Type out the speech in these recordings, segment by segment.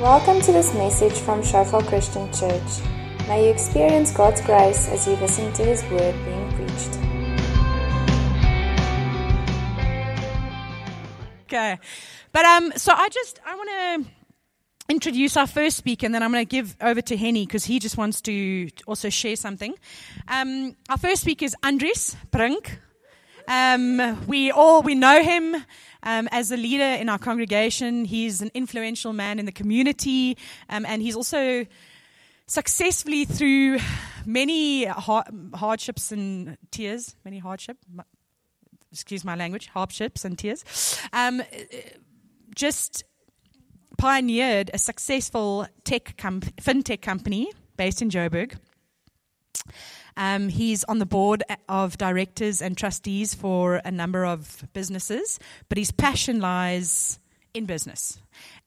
Welcome to this message from Shofar Christian Church. May you experience God's grace as you listen to His word being preached. Okay. But um, so I just I want to introduce our first speaker, and then I'm going to give over to Henny because he just wants to also share something. Um, our first speaker is Andries Brink. Um, we all we know him um, as a leader in our congregation. He's an influential man in the community, um, and he's also successfully through many hardships and tears, many hardship. Excuse my language, hardships and tears. Um, just pioneered a successful tech fintech company based in Joburg. Um, he's on the board of directors and trustees for a number of businesses, but his passion lies in business.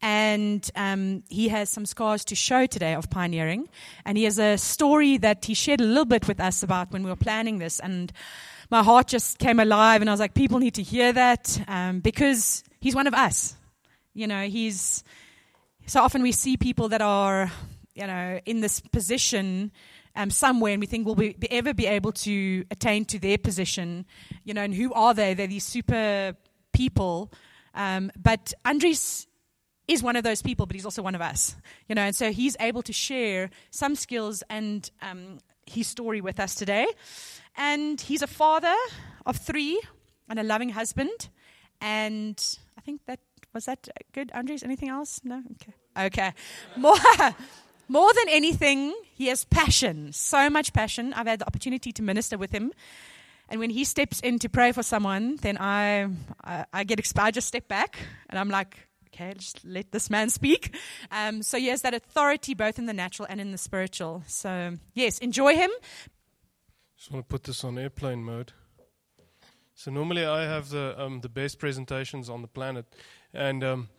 And um, he has some scars to show today of pioneering. And he has a story that he shared a little bit with us about when we were planning this. And my heart just came alive, and I was like, people need to hear that um, because he's one of us. You know, he's so often we see people that are, you know, in this position um, somewhere, and we think, will we ever be able to attain to their position? You know, and who are they? They're these super people. Um, but Andries is one of those people, but he's also one of us. You know, and so he's able to share some skills and um, his story with us today. And he's a father of three and a loving husband. And I think that was that good, Andries? Anything else? No? Okay. Okay. More. More than anything, he has passion, so much passion. I've had the opportunity to minister with him. And when he steps in to pray for someone, then I, I, I get I just step back and I'm like, okay, just let this man speak. Um, so he has that authority both in the natural and in the spiritual. So yes, enjoy him. Just want to put this on airplane mode. So normally I have the um, the best presentations on the planet, and um,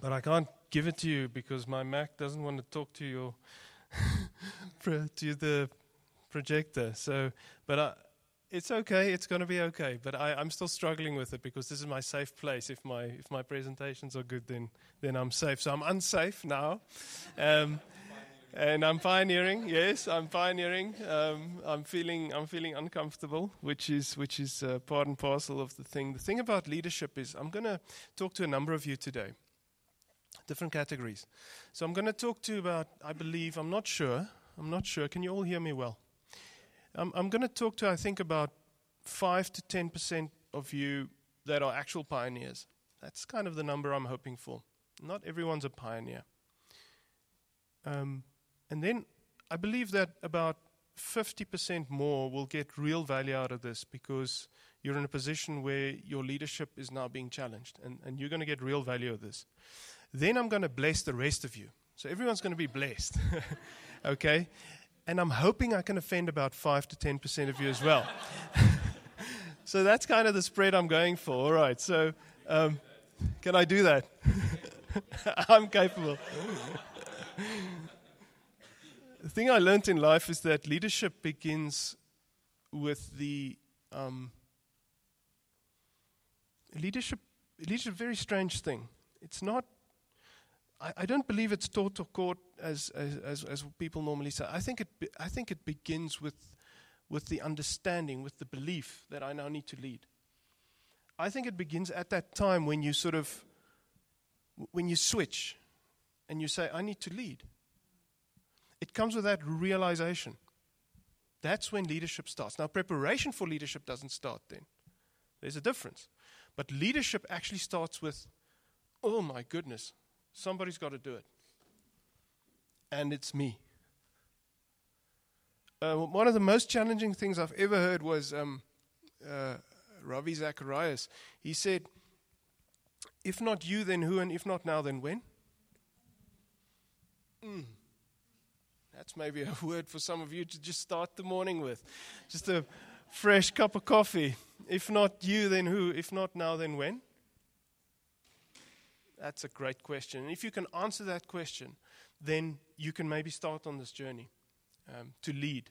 but I can't give it to you because my Mac doesn't want to talk to your to the projector. So, but I, it's okay. It's going to be okay. But I, am still struggling with it because this is my safe place. If my if my presentations are good, then then I'm safe. So I'm unsafe now. Um, and I'm pioneering. Yes, I'm pioneering. Um, I'm feeling I'm feeling uncomfortable, which is which is uh, part and parcel of the thing. The thing about leadership is I'm going to talk to a number of you today different categories. So I'm going to talk to you about, I believe, I'm not sure, I'm not sure. Can you all hear me well? I'm, I'm going to talk to, I think, about 5 to 10% of you that are actual pioneers. That's kind of the number I'm hoping for. Not everyone's a pioneer. Um, and then I believe that about 50% more will get real value out of this because you're in a position where your leadership is now being challenged and, and you're going to get real value of this. Then I'm going to bless the rest of you. So everyone's going to be blessed. okay? And I'm hoping I can offend about 5 to 10% of you as well. so that's kind of the spread I'm going for. All right. So um, can I do that? I'm capable. the thing I learned in life is that leadership begins with the um, leadership. Leadership is a very strange thing. It's not I, don't believe it's taught or caught as, as, as, people normally say. I think, it be, I think it begins with, with the understanding, with the belief that I now need to lead. I think it begins at that time when you sort of, when you switch and you say, I need to lead. It comes with that realization. That's when leadership starts. Now, preparation for leadership doesn't start then. There's a difference. But leadership actually starts with, oh my goodness, Somebody's got to do it. And it's me. Uh, one of the most challenging things I've ever heard was um, uh, Ravi Zacharias. He said, If not you, then who? And if not now, then when? Mm. That's maybe a word for some of you to just start the morning with. Just a fresh cup of coffee. If not you, then who? If not now, then when? That's a great question. And if you can answer that question, then you can maybe start on this journey um, to lead.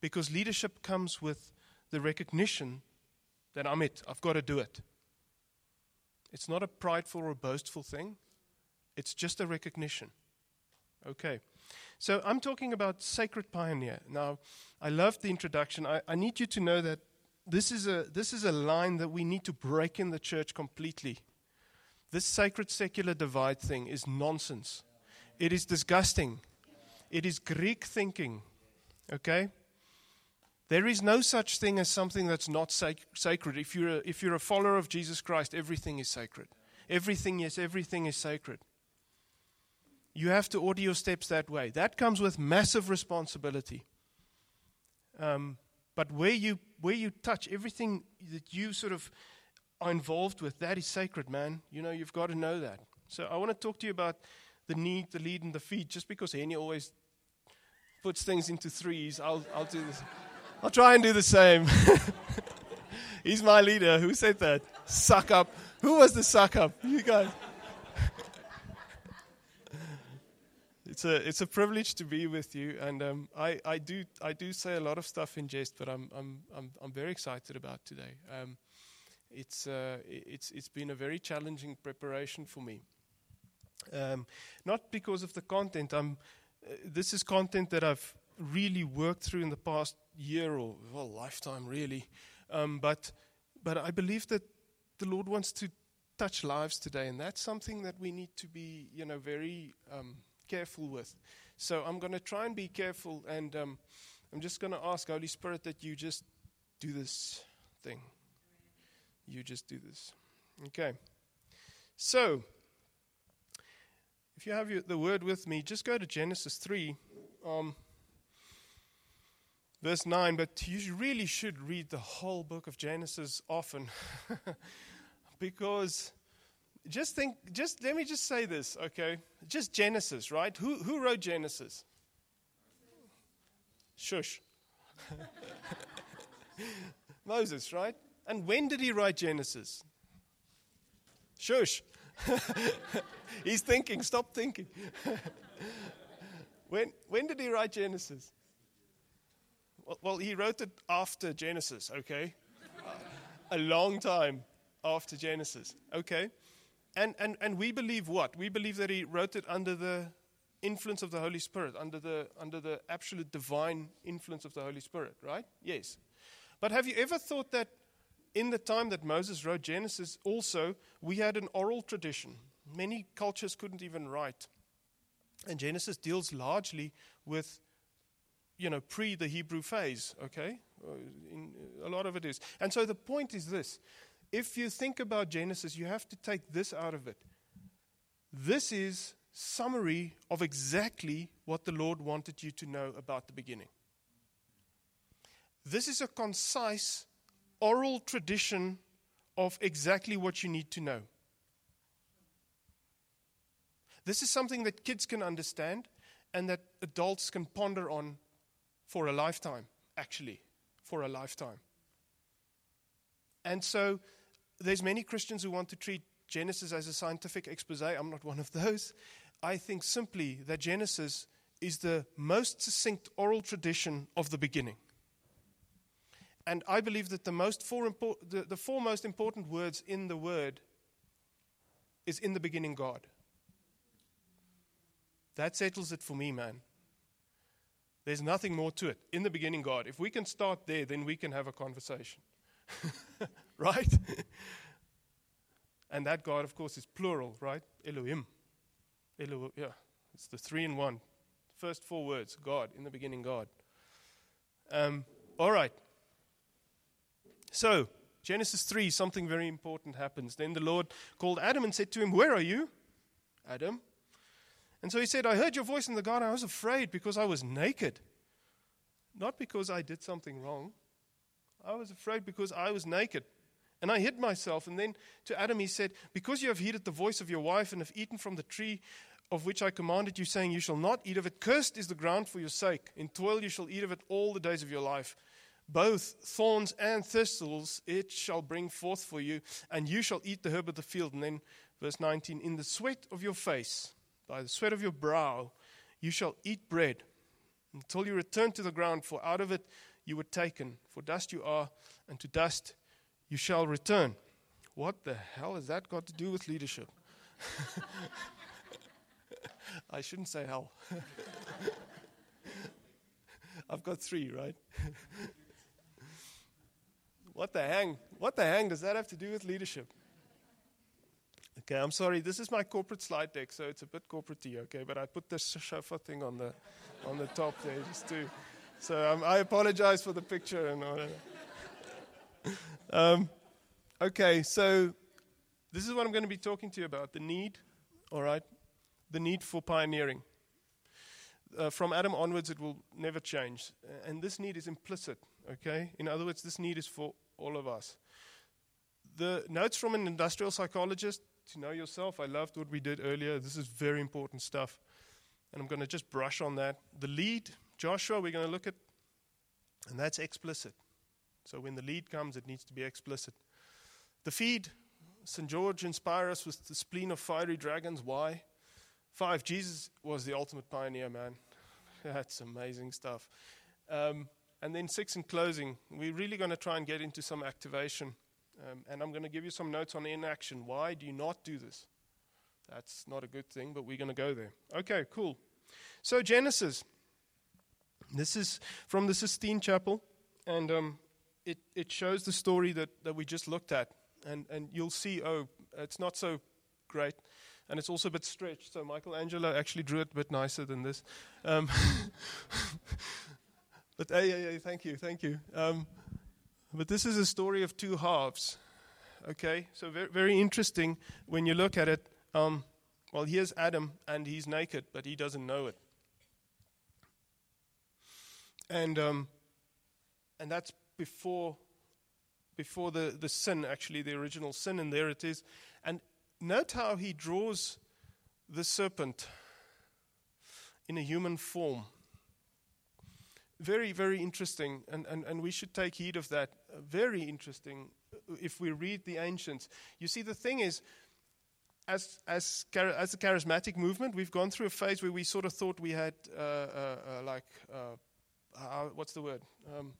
Because leadership comes with the recognition that I'm it, I've got to do it. It's not a prideful or boastful thing, It's just a recognition. Okay. So I'm talking about sacred pioneer. Now, I love the introduction. I, I need you to know that this is, a, this is a line that we need to break in the church completely. This sacred secular divide thing is nonsense. It is disgusting. It is Greek thinking. Okay? There is no such thing as something that's not sac- sacred. If you're, a, if you're a follower of Jesus Christ, everything is sacred. Everything, yes, everything is sacred. You have to order your steps that way. That comes with massive responsibility. Um, but where you, where you touch everything that you sort of are involved with, that is sacred, man. You know, you've got to know that. So I want to talk to you about the need, the lead, and the feed. Just because Henny always puts things into threes, I'll, I'll do this. I'll try and do the same. He's my leader. Who said that? Suck up. Who was the suck up? You guys. it's a it's a privilege to be with you, and um, I I do I do say a lot of stuff in jest, but I'm I'm I'm I'm very excited about today. Um, it's uh, it's it's been a very challenging preparation for me. Um, not because of the content. I'm. Uh, this is content that I've really worked through in the past year or well lifetime really, um, but but I believe that the Lord wants to touch lives today, and that's something that we need to be you know very um, careful with. So I'm going to try and be careful, and um, I'm just going to ask Holy Spirit that you just do this thing. You just do this. Okay. So, if you have the word with me, just go to Genesis 3. Um, verse 9, but you really should read the whole book of Genesis often because just think, just let me just say this, okay? Just Genesis, right? Who, who wrote Genesis? Shush. Moses, right? And when did he write Genesis? Shush. He's thinking, stop thinking. when, when did he write Genesis? Well, well, he wrote it after Genesis, okay? Uh, a long time after Genesis, okay? And, and, and we believe what? We believe that he wrote it under the influence of the Holy Spirit, under the, under the absolute divine influence of the Holy Spirit, right? Yes. But have you ever thought that in the time that Moses wrote Genesis, also, we had an oral tradition? Many cultures couldn't even write. And Genesis deals largely with you know, pre the Hebrew phase, okay? Uh, in, a lot of it is. And so the point is this if you think about Genesis, you have to take this out of it. This is summary of exactly what the Lord wanted you to know about the beginning. This is a concise oral tradition of exactly what you need to know. This is something that kids can understand and that adults can ponder on for a lifetime, actually, for a lifetime. And so there's many Christians who want to treat Genesis as a scientific expose. I'm not one of those. I think simply that Genesis is the most succinct oral tradition of the beginning. And I believe that the, most four impor- the, the four most important words in the word is in the beginning God. That settles it for me, man. There's nothing more to it. In the beginning, God. If we can start there, then we can have a conversation. right? and that God, of course, is plural, right? Elohim. Elohim, yeah. It's the three in one. First four words God, in the beginning, God. Um, all right. So, Genesis 3, something very important happens. Then the Lord called Adam and said to him, Where are you? Adam. And so he said, I heard your voice in the garden. I was afraid because I was naked. Not because I did something wrong. I was afraid because I was naked. And I hid myself. And then to Adam he said, Because you have heeded the voice of your wife and have eaten from the tree of which I commanded you, saying, You shall not eat of it. Cursed is the ground for your sake. In toil you shall eat of it all the days of your life. Both thorns and thistles it shall bring forth for you, and you shall eat the herb of the field. And then verse 19, In the sweat of your face by the sweat of your brow you shall eat bread until you return to the ground, for out of it you were taken. For dust you are, and to dust you shall return. What the hell has that got to do with leadership? I shouldn't say hell. I've got three, right? what the hang? What the hang does that have to do with leadership? Okay, I'm sorry. This is my corporate slide deck, so it's a bit corporate okay? But I put this Shofar thing on the on the top there just to. So um, I apologize for the picture and all that. Um, okay, so this is what I'm going to be talking to you about: the need. All right, the need for pioneering. Uh, from Adam onwards, it will never change, and this need is implicit. Okay, in other words, this need is for all of us. The notes from an industrial psychologist to know yourself. I loved what we did earlier. This is very important stuff. And I'm going to just brush on that. The lead, Joshua, we're going to look at, and that's explicit. So when the lead comes, it needs to be explicit. The feed, St. George inspire us with the spleen of fiery dragons. Why? Five, Jesus was the ultimate pioneer, man. That's amazing stuff. Um, and then six, in closing, we're really going to try and get into some activation. Um, and I'm going to give you some notes on inaction. Why do you not do this? That's not a good thing, but we're going to go there. Okay, cool. So, Genesis. This is from the Sistine Chapel, and um, it, it shows the story that, that we just looked at. And, and you'll see, oh, it's not so great. And it's also a bit stretched. So, Michelangelo actually drew it a bit nicer than this. Um, but, hey, hey, hey, thank you, thank you. Um, but this is a story of two halves. Okay, so very, very interesting when you look at it. Um, well, here's Adam, and he's naked, but he doesn't know it. And um, and that's before before the, the sin, actually, the original sin, and there it is. And note how he draws the serpent in a human form very, very interesting, and, and, and we should take heed of that. Uh, very interesting uh, if we read the ancients. You see, the thing is, as, as, as a charismatic movement, we've gone through a phase where we sort of thought we had, uh, uh, uh like, uh, what's the word? Um,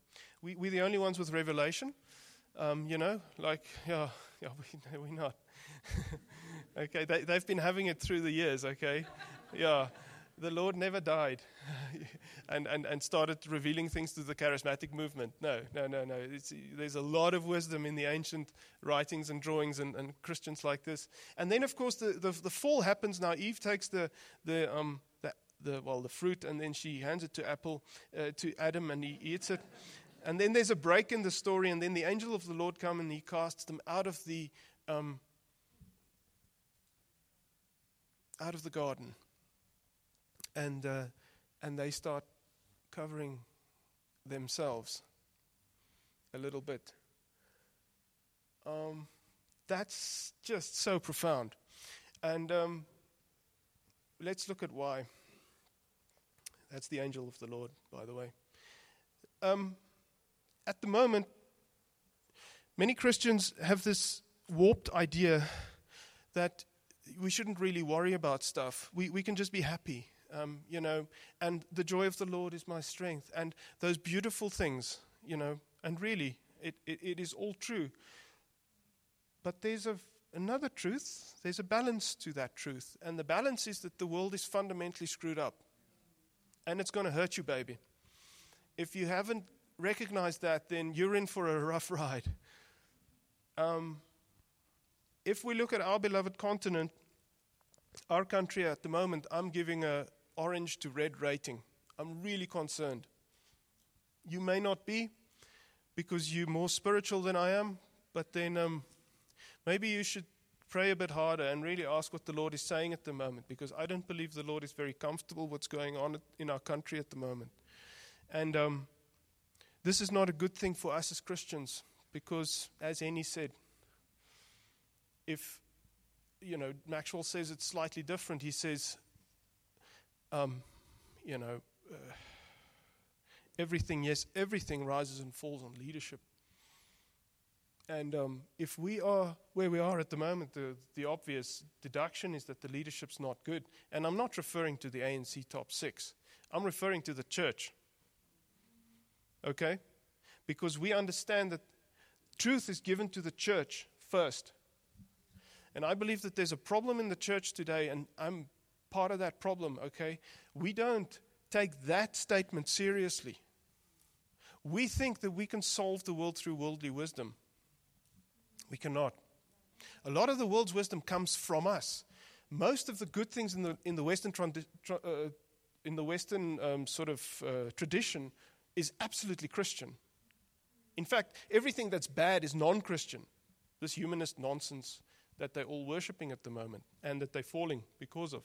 we, we're the only ones with revelation. Um, you know, like, yeah, yeah we, we're not. okay, they, they've been having it through the years, okay? Yeah the Lord never died and, and, and started revealing things to the charismatic movement. No, no, no, no. It's, there's a lot of wisdom in the ancient writings and drawings and, and Christians like this. And then, of course, the, the, the fall happens now. Eve takes the, the, um, the, the, well, the fruit and then she hands it to Apple, uh, to Adam, and he eats it. And then there's a break in the story, and then the angel of the Lord comes and he casts them out of the um, out of the garden and, uh, and they start covering themselves a little bit. Um, that's just so profound. And um, let's look at why. That's the angel of the Lord, by the way. Um, at the moment, many Christians have this warped idea that we shouldn't really worry about stuff. We, we can just be happy um, you know, and the joy of the Lord is my strength, and those beautiful things, you know, and really, it, it, it is all true. But there's a, another truth, there's a balance to that truth, and the balance is that the world is fundamentally screwed up, and it's going to hurt you, baby. If you haven't recognized that, then you're in for a rough ride. Um, if we look at our beloved continent, our country at the moment, I'm giving a, orange to red rating. I'm really concerned. You may not be because you're more spiritual than I am, but then um, maybe you should pray a bit harder and really ask what the Lord is saying at the moment because I don't believe the Lord is very comfortable what's going on in our country at the moment. And um, this is not a good thing for us as Christians because, as Annie said, if you know, Maxwell says it's slightly different. He says um, you know, uh, everything, yes, everything rises and falls on leadership. And um, if we are where we are at the moment, the, the obvious deduction is that the leadership's not good. And I'm not referring to the ANC top six, I'm referring to the church. Okay? Because we understand that truth is given to the church first. And I believe that there's a problem in the church today, and I'm part of that problem, okay? We don't take that statement seriously. We think that we can solve the world through worldly wisdom. We cannot. A lot of the world's wisdom comes from us. Most of the good things in the, in the Western, uh, in the Western um, sort of uh, tradition is absolutely Christian. In fact, everything that's bad is non Christian. This humanist nonsense that they're all worshipping at the moment and that they're falling because of.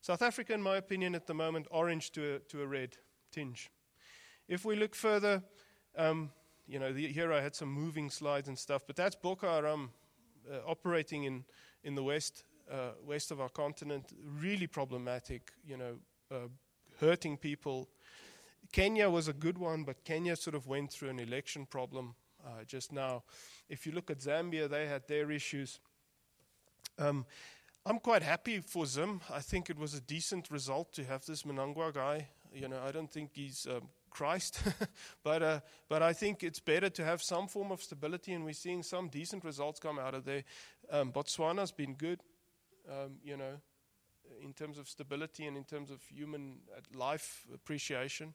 South Africa, in my opinion, at the moment, orange to a, to a red tinge. If we look further, um, you know, the, here I had some moving slides and stuff, but that's Boko Haram uh, operating in, in the west, uh, west of our continent, really problematic, you know, uh, hurting people. Kenya was a good one, but Kenya sort of went through an election problem uh, just now. If you look at Zambia, they had their issues. Um, I'm quite happy for Zim. I think it was a decent result to have this Mnangagwa guy. You know, I don't think he's um, Christ, but uh, but I think it's better to have some form of stability, and we're seeing some decent results come out of there. Um, Botswana's been good, um, you know, in terms of stability and in terms of human uh, life appreciation.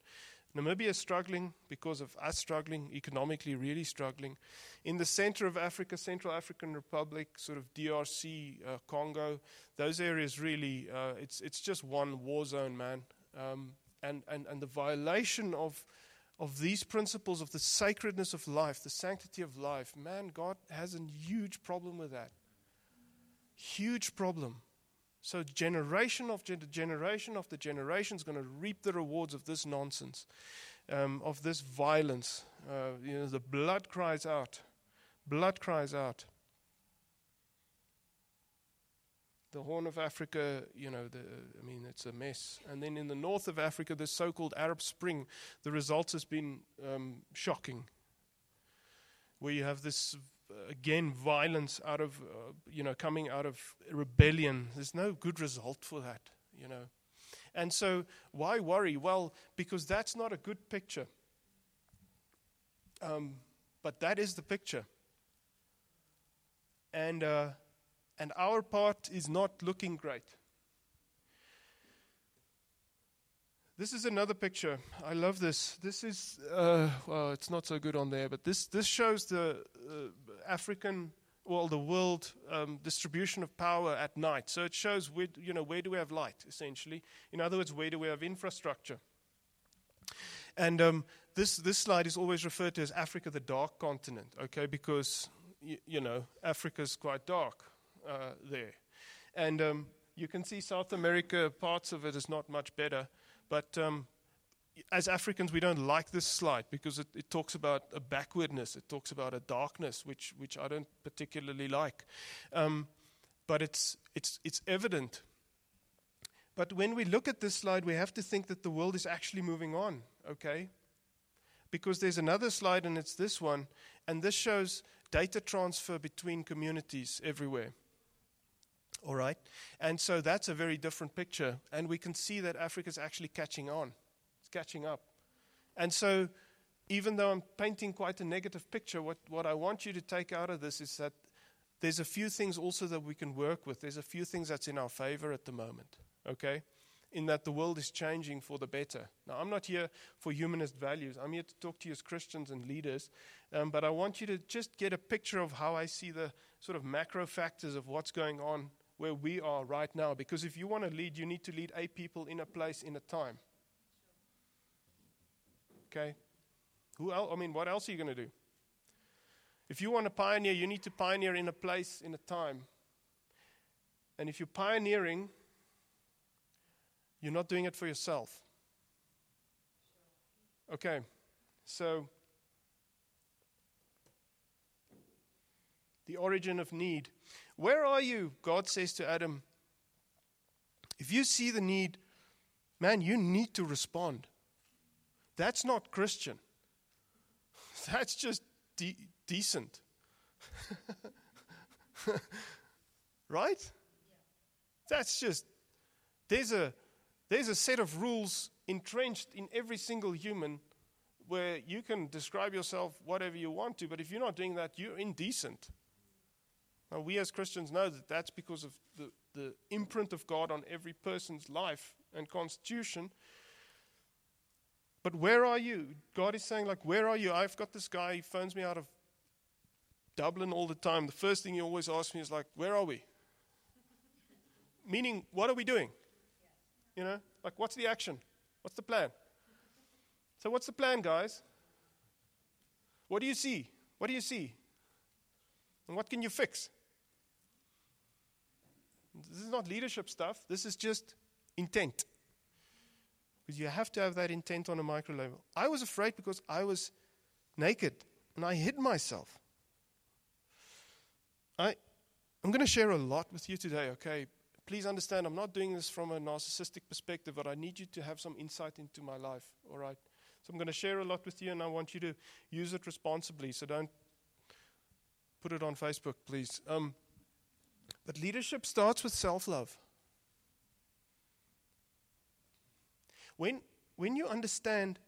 Namibia is struggling because of us struggling, economically, really struggling. In the center of Africa, Central African Republic, sort of DRC, uh, Congo, those areas really, uh, it's, it's just one war zone, man. Um, and, and, and the violation of, of these principles of the sacredness of life, the sanctity of life, man, God has a huge problem with that. Huge problem. So generation after generation after generation is going to reap the rewards of this nonsense, um, of this violence. Uh, you know, the blood cries out. Blood cries out. The Horn of Africa, you know, the, I mean, it's a mess. And then in the north of Africa, the so-called Arab Spring, the results has been um, shocking. Where you have this again violence out of uh, you know coming out of rebellion. There's no good result for that you know. And so why worry? Well because that's not a good picture. Um, but that is the picture. And uh, and our part is not looking great. This is another picture. I love this. This is, uh, well, it's not so good on there, but this, this shows the uh, African, well, the world um, distribution of power at night. So it shows, where, you know, where do we have light, essentially. In other words, where do we have infrastructure? And um, this, this slide is always referred to as Africa, the dark continent, okay, because, y- you know, Africa's quite dark uh, there. And um, you can see South America, parts of it is not much better. But um, as Africans, we don't like this slide because it, it, talks about a backwardness, it talks about a darkness, which, which I don't particularly like. Um, but it's, it's, it's evident. But when we look at this slide, we have to think that the world is actually moving on, okay? Because there's another slide, and it's this one, and this shows data transfer between communities everywhere. All right? And so that's a very different picture. And we can see that Africa is actually catching on, catching up. And so, even though I'm painting quite a negative picture, what, what I want you to take out of this is that there's a few things also that we can work with. There's a few things that's in our favor at the moment, okay? In that the world is changing for the better. Now, I'm not here for humanist values. I'm here to talk to you as Christians and leaders. Um, but I want you to just get a picture of how I see the sort of macro factors of what's going on where we are right now. Because if you want to lead, you need to lead a people in a place in a time. Okay? Who else? I mean, what else are you going to do? If you want to pioneer, you need to pioneer in a place, in a time. And if you're pioneering, you're not doing it for yourself. Okay, so the origin of need. Where are you? God says to Adam. If you see the need, man, you need to respond. That's not Christian. That's just de- decent. right? That's just there's a there's a set of rules entrenched in every single human where you can describe yourself whatever you want to, but if you're not doing that, you're indecent. Now, we as Christians know that that's because of the, the imprint of God on every person's life and constitution. But where are you? God is saying, like, where are you? I've got this guy, he phones me out of Dublin all the time. The first thing he always asks me is, like, where are we? Meaning, what are we doing? You know, like, what's the action? What's the plan? So, what's the plan, guys? What do you see? What do you see? And what can you fix? This is not leadership stuff. This is just intent. Because you have to have that intent on a micro level. I was afraid because I was naked and I hid myself. I, I'm going to share a lot with you today, okay? Please understand, I'm not doing this from a narcissistic perspective, but I need you to have some insight into my life, all right? So I'm going to share a lot with you, and I want you to use it responsibly. So don't put it on Facebook, please. Um, but leadership starts with self love. When, when you understand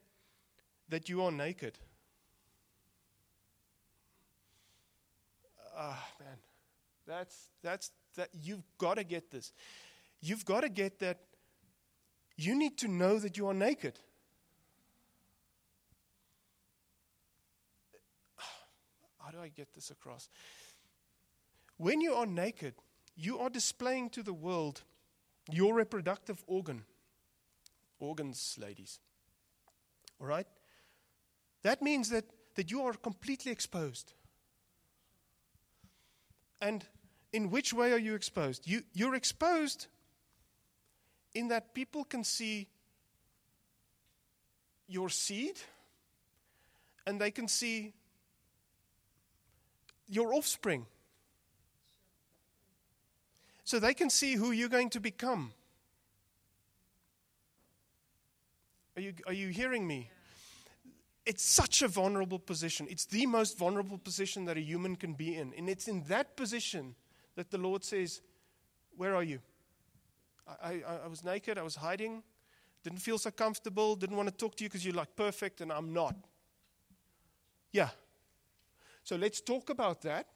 that you are naked, ah, man, that's, that's, that you've got to get this. You've got to get that you need to know that you are naked. How do I get this across? When you are naked, you are displaying to the world your reproductive organ. Organs, ladies. All right? That means that, that you are completely exposed. And in which way are you exposed? You, you're exposed in that people can see your seed and they can see your offspring. So they can see who you're going to become. Are you, are you hearing me? It's such a vulnerable position. It's the most vulnerable position that a human can be in. And it's in that position that the Lord says, Where are you? I, I, I was naked, I was hiding, didn't feel so comfortable, didn't want to talk to you because you're like perfect and I'm not. Yeah. So let's talk about that.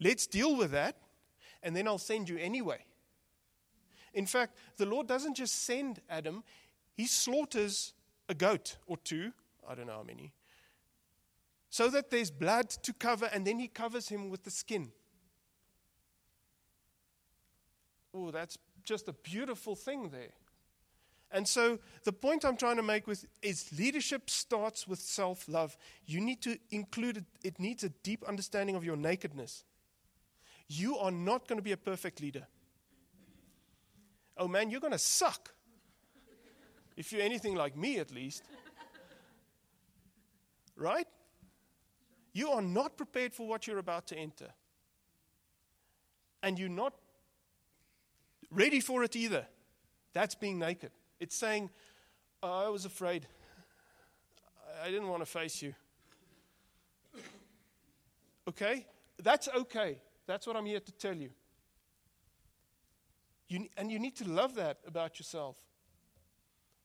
Let's deal with that and then I'll send you anyway. In fact, the Lord doesn't just send Adam, he slaughters a goat or two, I don't know how many, so that there's blood to cover, and then he covers him with the skin. Oh, that's just a beautiful thing there. And so the point I'm trying to make with is leadership starts with self-love. You need to include it, it needs a deep understanding of your nakedness. You are not going to be a perfect leader. Oh man, you're going to suck. If you're anything like me, at least. Right? You are not prepared for what you're about to enter. And you're not ready for it either. That's being naked. It's saying, oh, I was afraid. I didn't want to face you. Okay? That's okay. That's what I'm here to tell you. you. And you need to love that about yourself.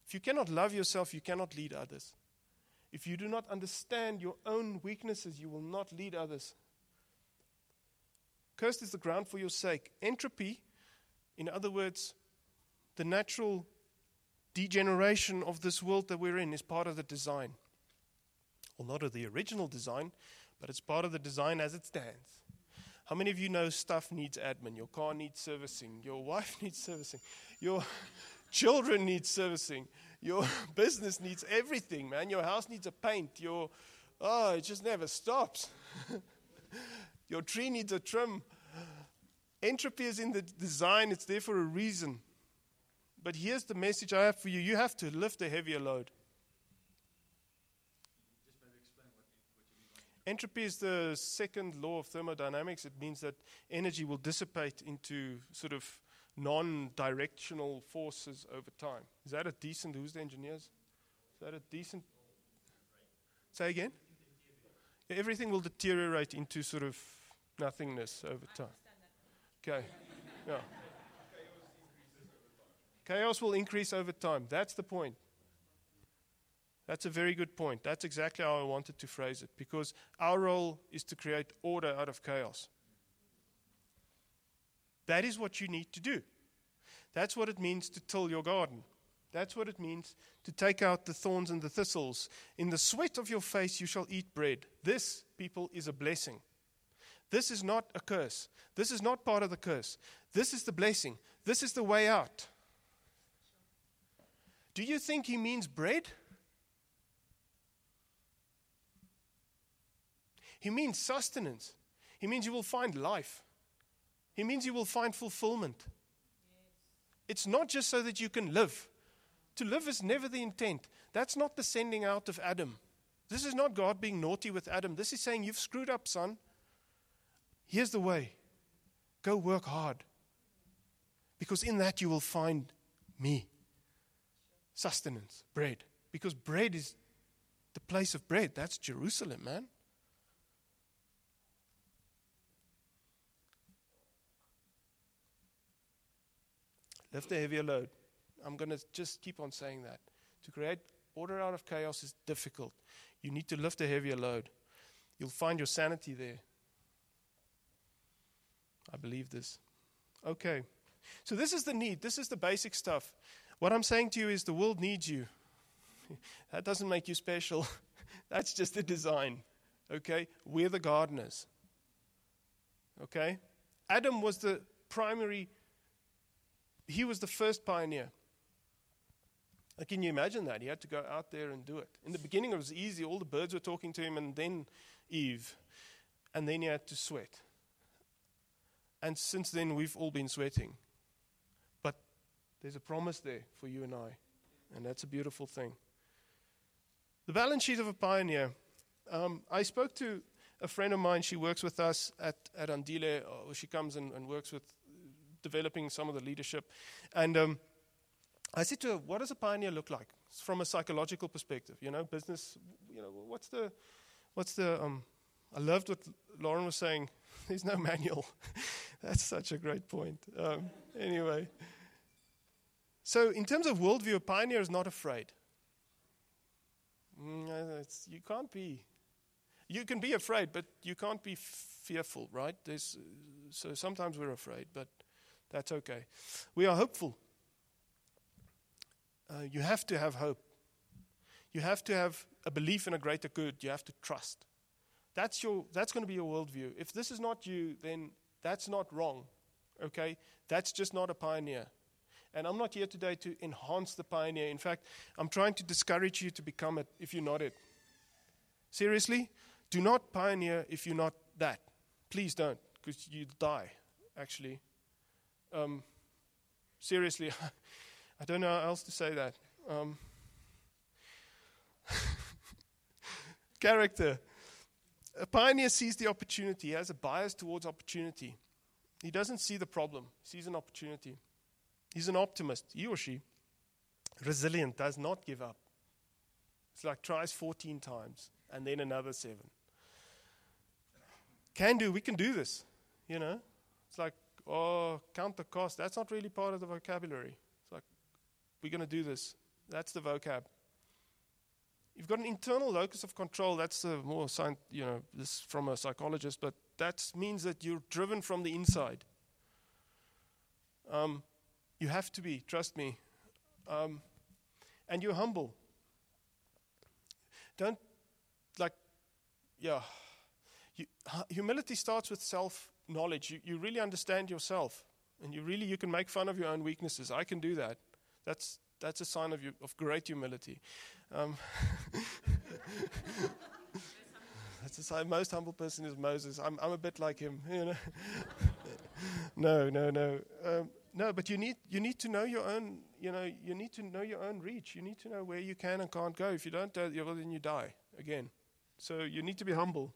If you cannot love yourself, you cannot lead others. If you do not understand your own weaknesses, you will not lead others. Cursed is the ground for your sake. Entropy, in other words, the natural degeneration of this world that we're in, is part of the design. Well, not of the original design, but it's part of the design as it stands. How many of you know stuff needs admin? Your car needs servicing. Your wife needs servicing. Your children need servicing. Your business needs everything, man. Your house needs a paint. Your oh, it just never stops. Your tree needs a trim. Entropy is in the design, it's there for a reason. But here's the message I have for you you have to lift a heavier load. Entropy is the second law of thermodynamics. It means that energy will dissipate into sort of non directional forces over time. Is that a decent? Who's the engineers? Is that a decent? Say again? Everything will deteriorate into sort of nothingness over time. Okay. Yeah. Chaos will increase over time. That's the point. That's a very good point. That's exactly how I wanted to phrase it because our role is to create order out of chaos. That is what you need to do. That's what it means to till your garden. That's what it means to take out the thorns and the thistles. In the sweat of your face you shall eat bread. This, people, is a blessing. This is not a curse. This is not part of the curse. This is the blessing. This is the way out. Do you think he means bread? He means sustenance. He means you will find life. He means you will find fulfillment. It's not just so that you can live. To live is never the intent. That's not the sending out of Adam. This is not God being naughty with Adam. This is saying, You've screwed up, son. Here's the way go work hard. Because in that you will find me sustenance, bread. Because bread is the place of bread. That's Jerusalem, man. Lift a heavier load. I'm going to just keep on saying that. To create order out of chaos is difficult. You need to lift a heavier load. You'll find your sanity there. I believe this. Okay. So, this is the need. This is the basic stuff. What I'm saying to you is the world needs you. that doesn't make you special. That's just the design. Okay? We're the gardeners. Okay? Adam was the primary, he was the first pioneer. Can you imagine that? He had to go out there and do it. In the beginning, it was easy. All the birds were talking to him, and then Eve. And then he had to sweat. And since then, we've all been sweating. But there's a promise there for you and I. And that's a beautiful thing. The balance sheet of a pioneer. Um, I spoke to a friend of mine. She works with us at, at Andile. Or she comes and, and works with developing some of the leadership. And um, I said to her, What does a pioneer look like from a psychological perspective? You know, business, you know, what's the, what's the, um, I loved what Lauren was saying. There's no manual. That's such a great point. Um, anyway, so in terms of worldview, a pioneer is not afraid. Mm, you can't be. You can be afraid, but you can't be fearful, right? There's, so sometimes we're afraid, but that's okay. We are hopeful. Uh, you have to have hope. You have to have a belief in a greater good. You have to trust. That's, your, that's going to be your worldview. If this is not you, then that's not wrong. Okay? That's just not a pioneer. And I'm not here today to enhance the pioneer. In fact, I'm trying to discourage you to become it if you're not it. Seriously? Do not pioneer if you're not that. Please don't, because you'll die, actually. Um, seriously, I don't know how else to say that. Um, character. A pioneer sees the opportunity, he has a bias towards opportunity. He doesn't see the problem, he sees an opportunity. He's an optimist, he or she. Resilient, does not give up. It's like tries 14 times and then another seven. Can do, we can do this, you know? It's like, oh, count the cost. That's not really part of the vocabulary. It's like, we're going to do this. That's the vocab. You've got an internal locus of control. That's more, you know, this from a psychologist, but that means that you're driven from the inside. Um, you have to be, trust me. Um, and you're humble. Don't, like, yeah. You, humility starts with self knowledge. You, you really understand yourself. And you really, you can make fun of your own weaknesses. I can do that. That's, that's a sign of, you, of great humility. Um, that's the sign. Most humble person is Moses. I'm, I'm a bit like him. You know? no, no, no. Um, no, but you need you need to know your own. You know, you need to know your own reach. You need to know where you can and can't go. If you don't, uh, well, then you die again. So you need to be humble.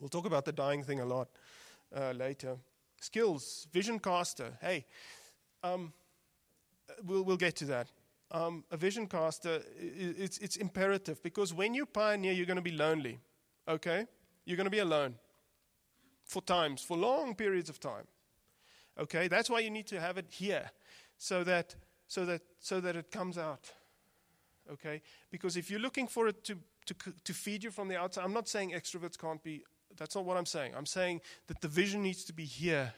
We'll talk about the dying thing a lot uh, later. Skills, vision caster. Hey, um, we'll we'll get to that um, a vision caster, it's, it's imperative because when you pioneer, you're going to be lonely. Okay? You're going to be alone for times, for long periods of time. Okay? That's why you need to have it here so that, so that, so that it comes out. Okay? Because if you're looking for it to, to, to feed you from the outside, I'm not saying extroverts can't be, that's not what I'm saying. I'm saying that the vision needs to be here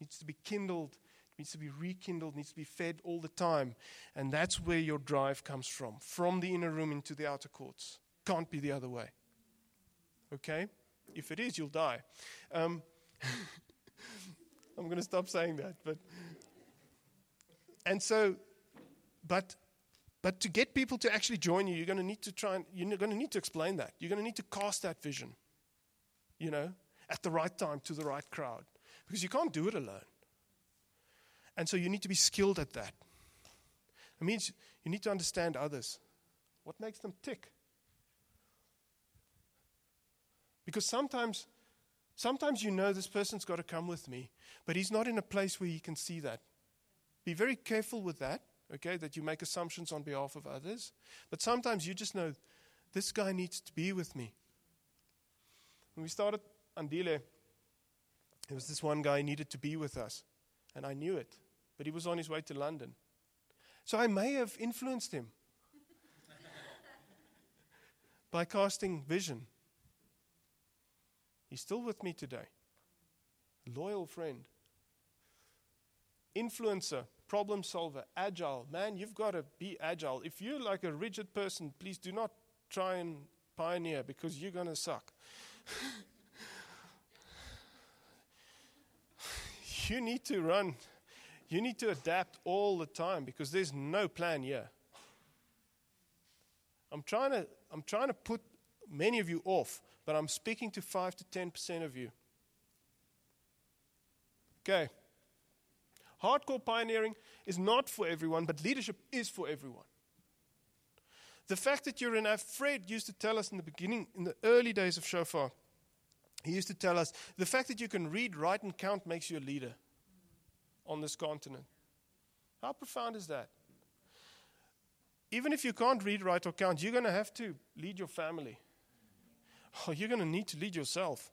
it needs to be kindled, it needs to be rekindled, needs to be fed all the time. And that's where your drive comes from from the inner room into the outer courts. Can't be the other way. Okay? If it is, you'll die. Um, I'm going to stop saying that. But and so, but but to get people to actually join you, you're going to need to try and you're going to need to explain that. You're going to need to cast that vision. You know, at the right time to the right crowd, because you can't do it alone. And so you need to be skilled at that. It means you need to understand others. What makes them tick? Because sometimes, sometimes you know this person's got to come with me, but he's not in a place where he can see that. Be very careful with that, okay, that you make assumptions on behalf of others. But sometimes you just know this guy needs to be with me. We started Andile, there was this one guy needed to be with us, and I knew it, but he was on his way to London. So I may have influenced him by casting vision. He's still with me today. Loyal friend. Influencer, problem solver, agile. Man, you've got to be agile. If you're like a rigid person, please do not try and pioneer because you're going to suck. You need to run. You need to adapt all the time because there's no plan here. I'm trying to, I'm trying to put many of you off but I'm speaking to 5 to 10% of you. Okay. Hardcore pioneering is not for everyone, but leadership is for everyone. The fact that you're in Fred used to tell us in the beginning, in the early days of Shofar, he used to tell us the fact that you can read, write, and count makes you a leader on this continent. How profound is that? Even if you can't read, write, or count, you're going to have to lead your family. Oh, you're going to need to lead yourself.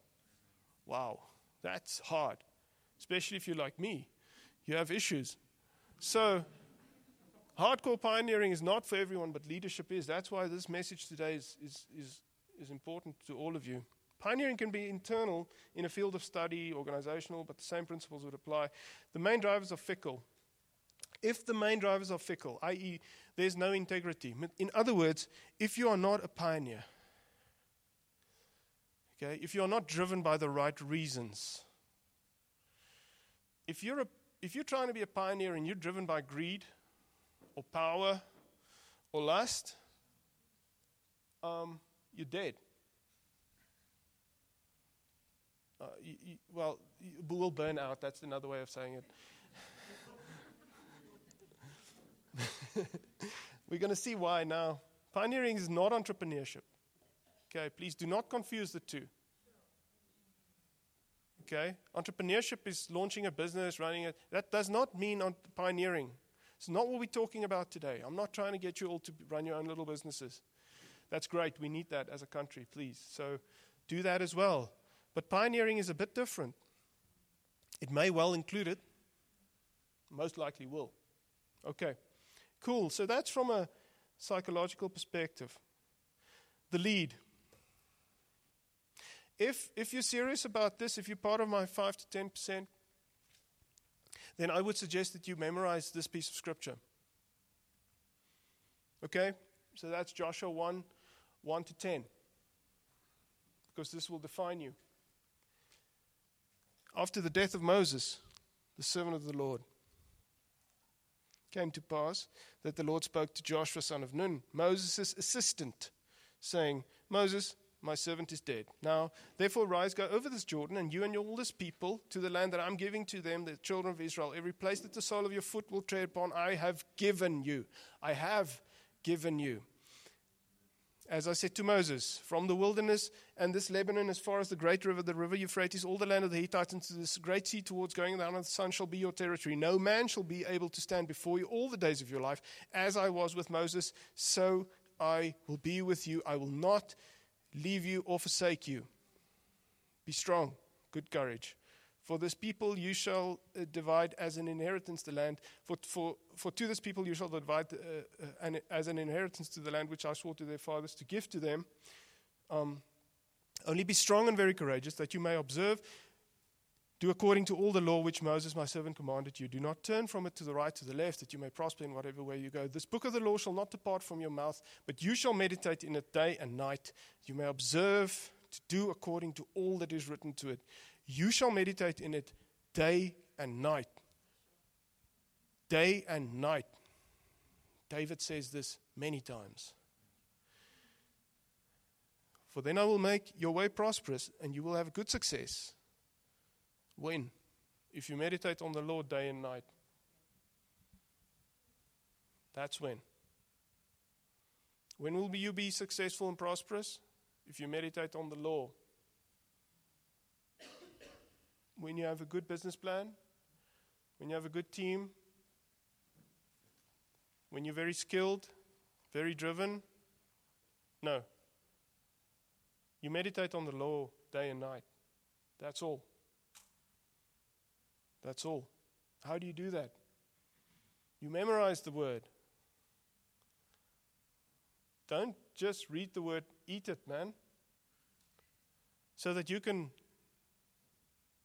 Wow, that's hard, especially if you're like me. You have issues. So, hardcore pioneering is not for everyone, but leadership is. That's why this message today is, is, is, is important to all of you. Pioneering can be internal in a field of study, organizational, but the same principles would apply. The main drivers are fickle. If the main drivers are fickle, i.e., there's no integrity, in other words, if you are not a pioneer, Okay? If you're not driven by the right reasons, if you're, a, if you're trying to be a pioneer and you're driven by greed or power or lust, um, you're dead. Uh, you, you, well, you will burn out. That's another way of saying it. We're going to see why now. Pioneering is not entrepreneurship. Okay, please do not confuse the two. Okay, entrepreneurship is launching a business, running it. That does not mean pioneering. It's not what we're talking about today. I'm not trying to get you all to run your own little businesses. That's great. We need that as a country, please. So do that as well. But pioneering is a bit different. It may well include it, most likely will. Okay, cool. So that's from a psychological perspective. The lead. If, if you're serious about this, if you're part of my 5 to 10%, then I would suggest that you memorize this piece of scripture. Okay? So that's Joshua 1 1 to 10. Because this will define you. After the death of Moses, the servant of the Lord, came to pass that the Lord spoke to Joshua, son of Nun, Moses' assistant, saying, Moses, my servant is dead. Now, therefore, rise, go over this Jordan, and you and your all this people, to the land that I'm giving to them, the children of Israel. Every place that the sole of your foot will tread upon, I have given you. I have given you. As I said to Moses, from the wilderness and this Lebanon as far as the great river, the river Euphrates, all the land of the Hittites, and to this great sea towards going down of the sun shall be your territory. No man shall be able to stand before you all the days of your life. As I was with Moses, so I will be with you. I will not leave you or forsake you. Be strong, good courage. For this people you shall uh, divide as an inheritance the land. For, for, for to this people you shall divide uh, uh, an, as an inheritance to the land which I swore to their fathers to give to them. Um, only be strong and very courageous, that you may observe Do according to all the law which Moses my servant commanded you. Do not turn from it to the right, to the left, that you may prosper in whatever way you go. This book of the law shall not depart from your mouth, but you shall meditate in it day and night. You may observe to do according to all that is written to it. You shall meditate in it day and night. Day and night. David says this many times. For then I will make your way prosperous, and you will have good success. When? If you meditate on the Lord day and night. That's when. When will you be successful and prosperous? If you meditate on the law. When you have a good business plan, when you have a good team, when you're very skilled, very driven. No. You meditate on the law day and night. That's all. That's all. How do you do that? You memorize the word. Don't just read the word, eat it, man. So that you can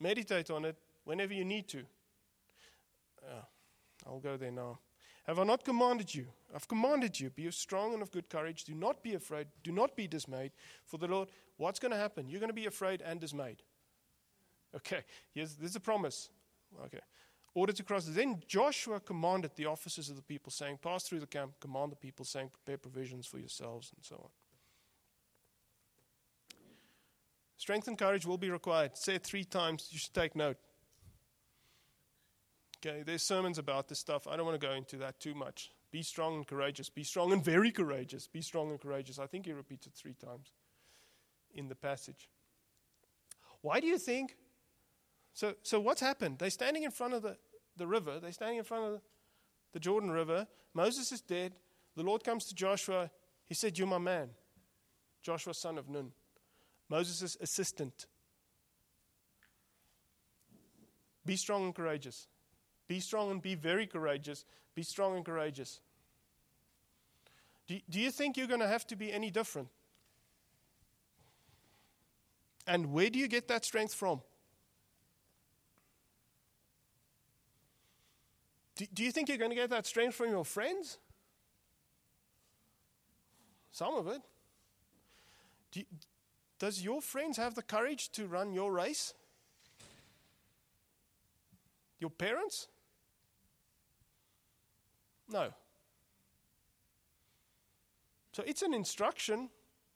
meditate on it whenever you need to. Uh, I'll go there now. Have I not commanded you? I've commanded you. Be strong and of good courage. Do not be afraid. Do not be dismayed. For the Lord, what's going to happen? You're going to be afraid and dismayed. Okay, here's, there's a promise. Okay. Order to cross. Then Joshua commanded the officers of the people, saying, Pass through the camp, command the people, saying, Prepare provisions for yourselves, and so on. Strength and courage will be required. Say it three times. You should take note. Okay, there's sermons about this stuff. I don't want to go into that too much. Be strong and courageous. Be strong and very courageous. Be strong and courageous. I think he repeats it three times in the passage. Why do you think so, so what's happened? They're standing in front of the, the river, they're standing in front of the Jordan River. Moses is dead. The Lord comes to Joshua. He said, You're my man. Joshua, son of Nun. Moses' assistant. Be strong and courageous. Be strong and be very courageous. Be strong and courageous. Do, do you think you're going to have to be any different? And where do you get that strength from? Do, do you think you're going to get that strength from your friends? Some of it. Do, does your friends have the courage to run your race? Your parents? No. So it's an instruction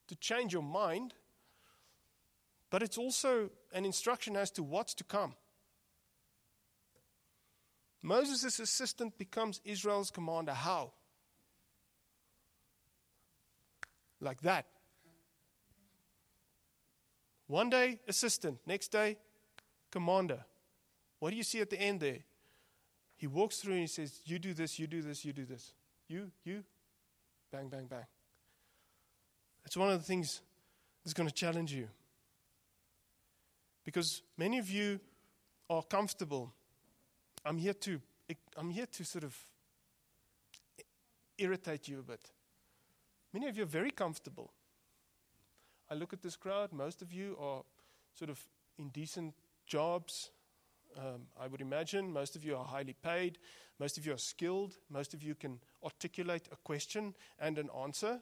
to change your mind, but it's also an instruction as to what's to come. Moses' assistant becomes Israel's commander. How? Like that. One day, assistant. Next day, commander. What do you see at the end there? He walks through and he says, You do this, you do this, you do this. You, you, bang, bang, bang. It's one of the things that's going to challenge you. Because many of you are comfortable I'm here to I'm here to sort of irritate you a bit. Many of you are very comfortable. I look at this crowd, most of you are sort of in decent jobs. Um, I would imagine most of you are highly paid, most of you are skilled, most of you can articulate a question and an answer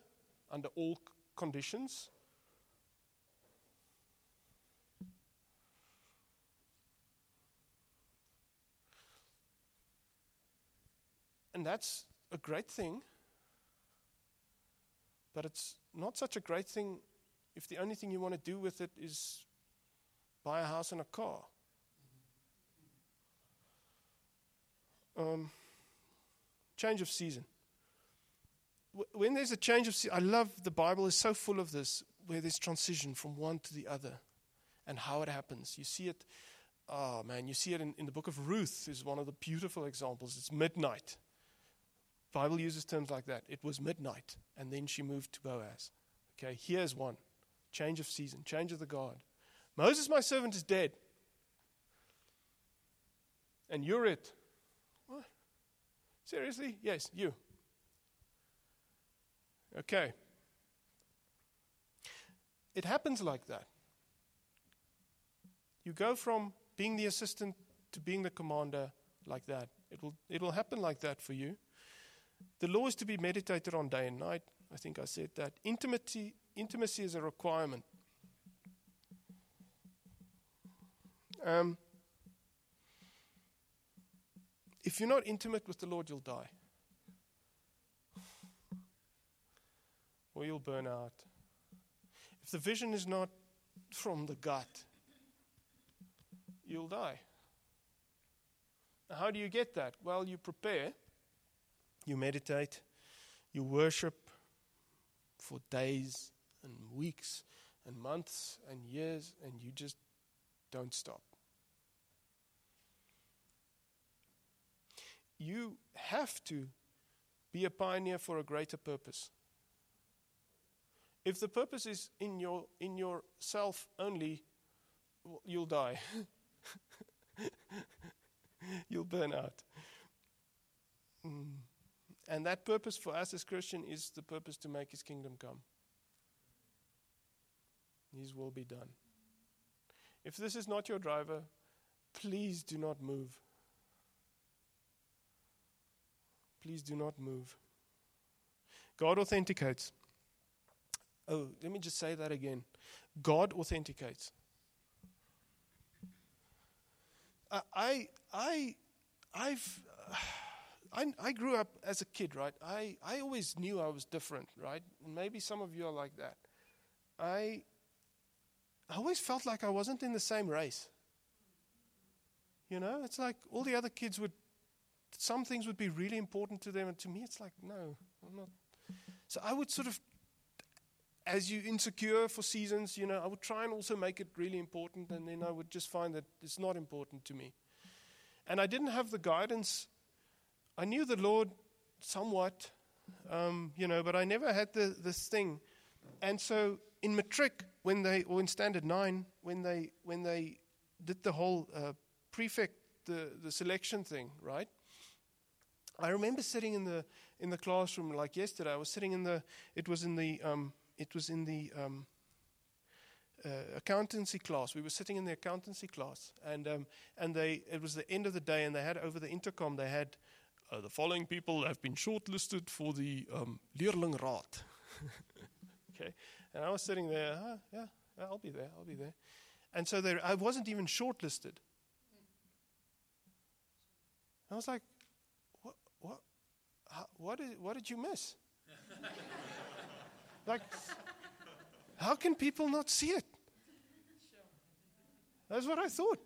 under all conditions. And that's a great thing. But it's not such a great thing if the only thing you want to do with it is buy a house and a car. Um, change of season. When there's a change of season, I love the Bible is so full of this, where there's transition from one to the other and how it happens. You see it, oh man, you see it in, in the book of Ruth, is one of the beautiful examples. It's midnight. Bible uses terms like that. It was midnight, and then she moved to Boaz. Okay, here's one change of season, change of the God. Moses, my servant, is dead. And you're it. What? Seriously? Yes, you. Okay. It happens like that. You go from being the assistant to being the commander like that. It will, it will happen like that for you. The law is to be meditated on day and night. I think I said that. Intimacy, intimacy is a requirement. Um, if you're not intimate with the Lord, you'll die. Or you'll burn out. If the vision is not from the gut, you'll die. How do you get that? Well, you prepare, you meditate, you worship for days and weeks and months and years, and you just don't stop. You have to be a pioneer for a greater purpose. If the purpose is in your in yourself only, well, you'll die. you'll burn out. Mm. And that purpose for us as Christian is the purpose to make His kingdom come. His will be done. If this is not your driver, please do not move. Please do not move. God authenticates. Oh, let me just say that again. God authenticates. I, I, I've, I, I grew up as a kid, right? I, I always knew I was different, right? And maybe some of you are like that. I, I always felt like I wasn't in the same race. You know, it's like all the other kids would, some things would be really important to them, and to me, it's like, no, I'm not. So I would sort of as you insecure for seasons, you know, I would try and also make it really important, and then I would just find that it's not important to me. And I didn't have the guidance. I knew the Lord somewhat, um, you know, but I never had the, this thing. And so in matric, when they, or in standard nine, when they, when they did the whole uh, prefect, the, the selection thing, right? I remember sitting in the in the classroom like yesterday. I was sitting in the. It was in the um, it was in the um, uh, accountancy class. We were sitting in the accountancy class, and um, and they it was the end of the day, and they had over the intercom they had uh, the following people have been shortlisted for the um, Leerlingraad. okay, and I was sitting there. Huh, yeah, I'll be there. I'll be there. And so there, I wasn't even shortlisted. I was like, what, what, how, what did you miss? Like, how can people not see it? That's what I thought.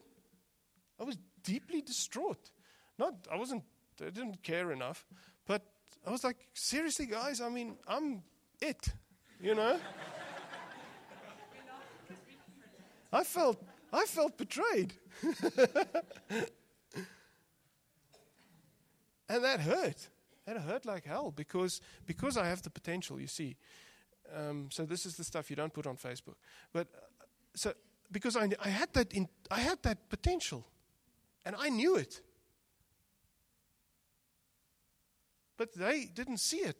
I was deeply distraught. Not, I wasn't, I didn't care enough, but I was like, seriously, guys, I mean, I'm it, you know? I felt, I felt betrayed. and that hurt. That hurt like hell because, because I have the potential, you see. Um, so this is the stuff you don't put on Facebook. But uh, so because I, I had that in, I had that potential, and I knew it, but they didn't see it,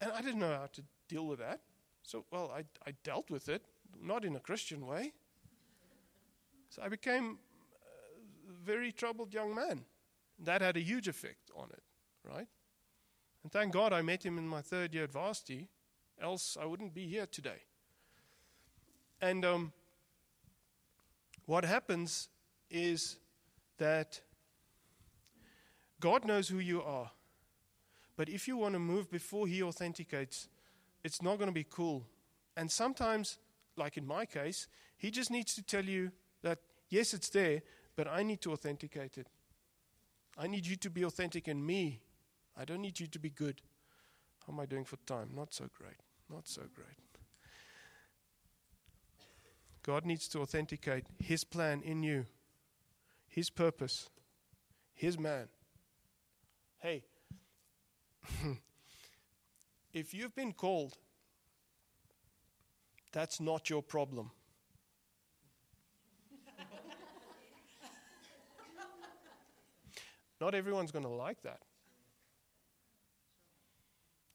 and I didn't know how to deal with that. So well, I I dealt with it, not in a Christian way. So I became a very troubled young man. That had a huge effect on it, right? And thank God I met him in my third year at varsity, else I wouldn't be here today. And um, what happens is that God knows who you are. But if you want to move before He authenticates, it's not going to be cool. And sometimes, like in my case, He just needs to tell you that, yes, it's there, but I need to authenticate it. I need you to be authentic in me I don't need you to be good. How am I doing for time? Not so great. Not so great. God needs to authenticate His plan in you, His purpose, His man. Hey, if you've been called, that's not your problem. not everyone's going to like that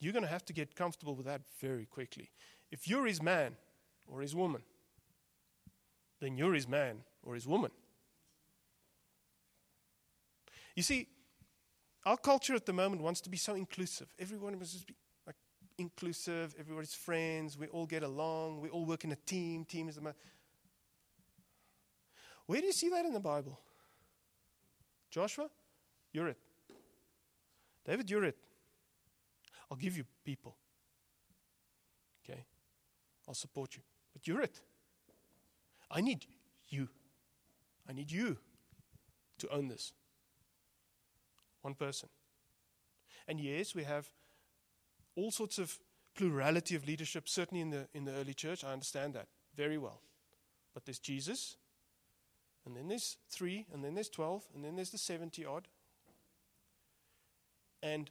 you're going to have to get comfortable with that very quickly. If you're his man or his woman, then you're his man or his woman. You see, our culture at the moment wants to be so inclusive. Everyone must just be like inclusive, everybody's friends, we all get along, we all work in a team, team is the man. Where do you see that in the Bible? Joshua, you're it. David, you're it. I'll give you people. Okay? I'll support you. But you're it. I need you. I need you to own this. One person. And yes, we have all sorts of plurality of leadership, certainly in the, in the early church. I understand that very well. But there's Jesus, and then there's three, and then there's 12, and then there's the 70 odd. And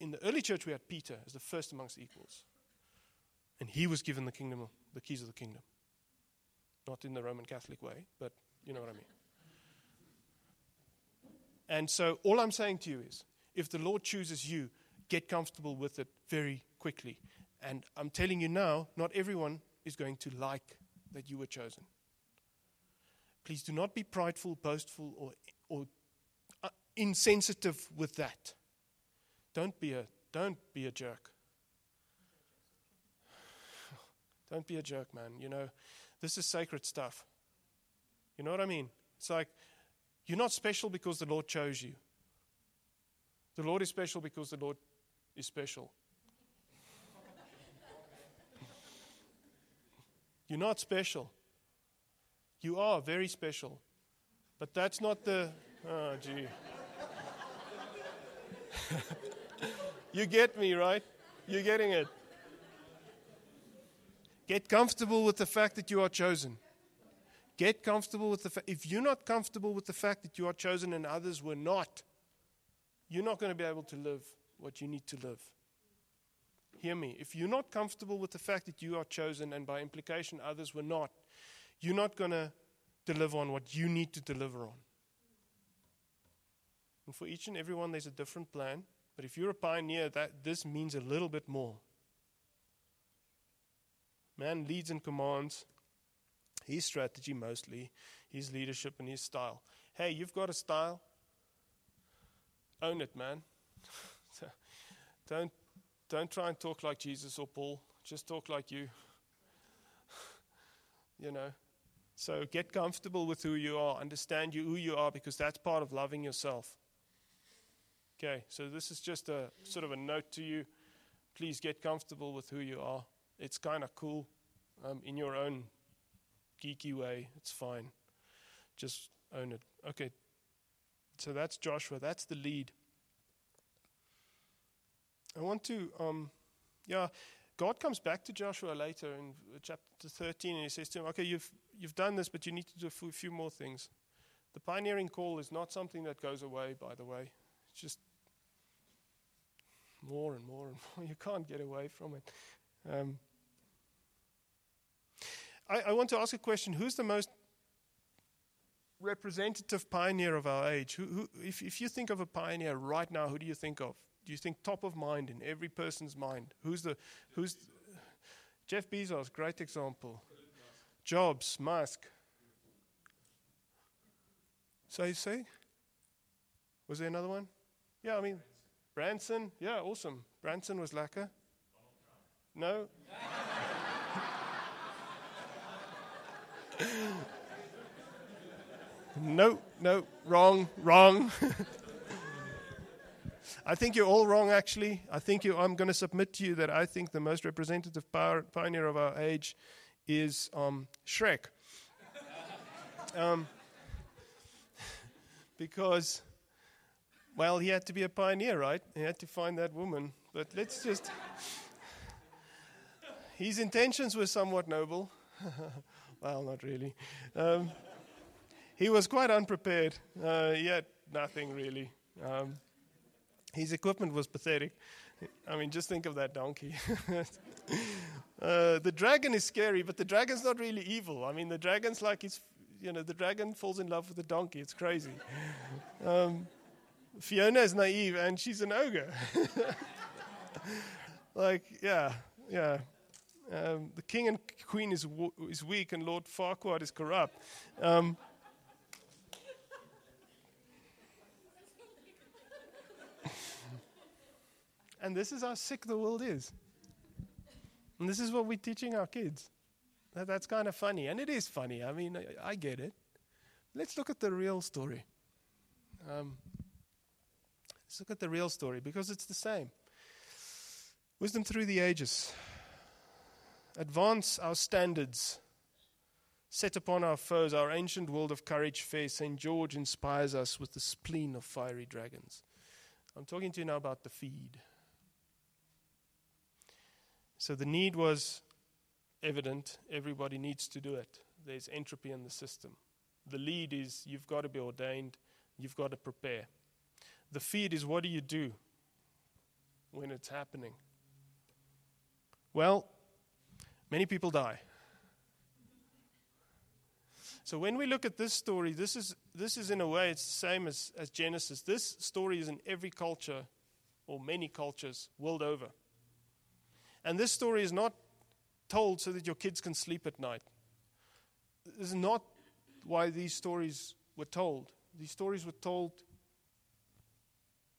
in the early church, we had Peter as the first amongst equals. And he was given the kingdom, the keys of the kingdom. Not in the Roman Catholic way, but you know what I mean. And so all I'm saying to you is if the Lord chooses you, get comfortable with it very quickly. And I'm telling you now, not everyone is going to like that you were chosen. Please do not be prideful, boastful, or, or uh, insensitive with that. Don't be a, don't be a jerk. Don't be a jerk, man. You know, this is sacred stuff. You know what I mean? It's like you're not special because the Lord chose you. The Lord is special because the Lord is special. You're not special. You are very special. But that's not the. Oh, gee. you get me, right? You're getting it. Get comfortable with the fact that you are chosen. Get comfortable with the fact. If you're not comfortable with the fact that you are chosen and others were not, you're not going to be able to live what you need to live. Hear me. If you're not comfortable with the fact that you are chosen and by implication others were not, you're not going to deliver on what you need to deliver on. And for each and every one, there's a different plan. But if you're a pioneer, that this means a little bit more. Man leads and commands. His strategy mostly, his leadership and his style. Hey, you've got a style. Own it, man. don't, don't try and talk like Jesus or Paul. Just talk like you. you know. So get comfortable with who you are. Understand you who you are because that's part of loving yourself. Okay, so this is just a sort of a note to you. Please get comfortable with who you are. It's kind of cool um, in your own geeky way. It's fine. Just own it. Okay, so that's Joshua. That's the lead. I want to, um, yeah, God comes back to Joshua later in chapter 13 and he says to him, Okay, you've, you've done this, but you need to do a few more things. The pioneering call is not something that goes away, by the way. It's just more and more and more. You can't get away from it. Um, I, I want to ask a question Who's the most representative pioneer of our age? Who, who, if, if you think of a pioneer right now, who do you think of? Do you think top of mind in every person's mind? Who's the who's the, Jeff Bezos, great example. Jobs, Musk. Say, say. Was there another one? Yeah, I mean, Branson. Yeah, awesome. Branson was lacquer. No. No, no, wrong, wrong. I think you're all wrong, actually. I think you, I'm going to submit to you that I think the most representative power, pioneer of our age is um, Shrek. Um, because, well, he had to be a pioneer, right? He had to find that woman. But let's just. His intentions were somewhat noble. well, not really. Um, he was quite unprepared. Uh, he had nothing really. Um, his equipment was pathetic. I mean, just think of that donkey. uh, the dragon is scary, but the dragon's not really evil. I mean, the dragon's like it's, you know, the dragon falls in love with the donkey. It's crazy. Um, Fiona is naive, and she's an ogre. like, yeah, yeah. Um, the king and queen is, is weak, and Lord Farquaad is corrupt. Um, and this is how sick the world is. And this is what we're teaching our kids. That, that's kind of funny. And it is funny. I mean, I, I get it. Let's look at the real story. Um, let's look at the real story because it's the same. Wisdom through the ages. Advance our standards. Set upon our foes, our ancient world of courage fair. St. George inspires us with the spleen of fiery dragons. I'm talking to you now about the feed. So the need was evident. Everybody needs to do it. There's entropy in the system. The lead is you've got to be ordained, you've got to prepare. The feed is what do you do when it's happening? Well, many people die. So when we look at this story, this is, this is in a way, it's the same as, as Genesis. This story is in every culture or many cultures world over. And this story is not told so that your kids can sleep at night. This is not why these stories were told. These stories were told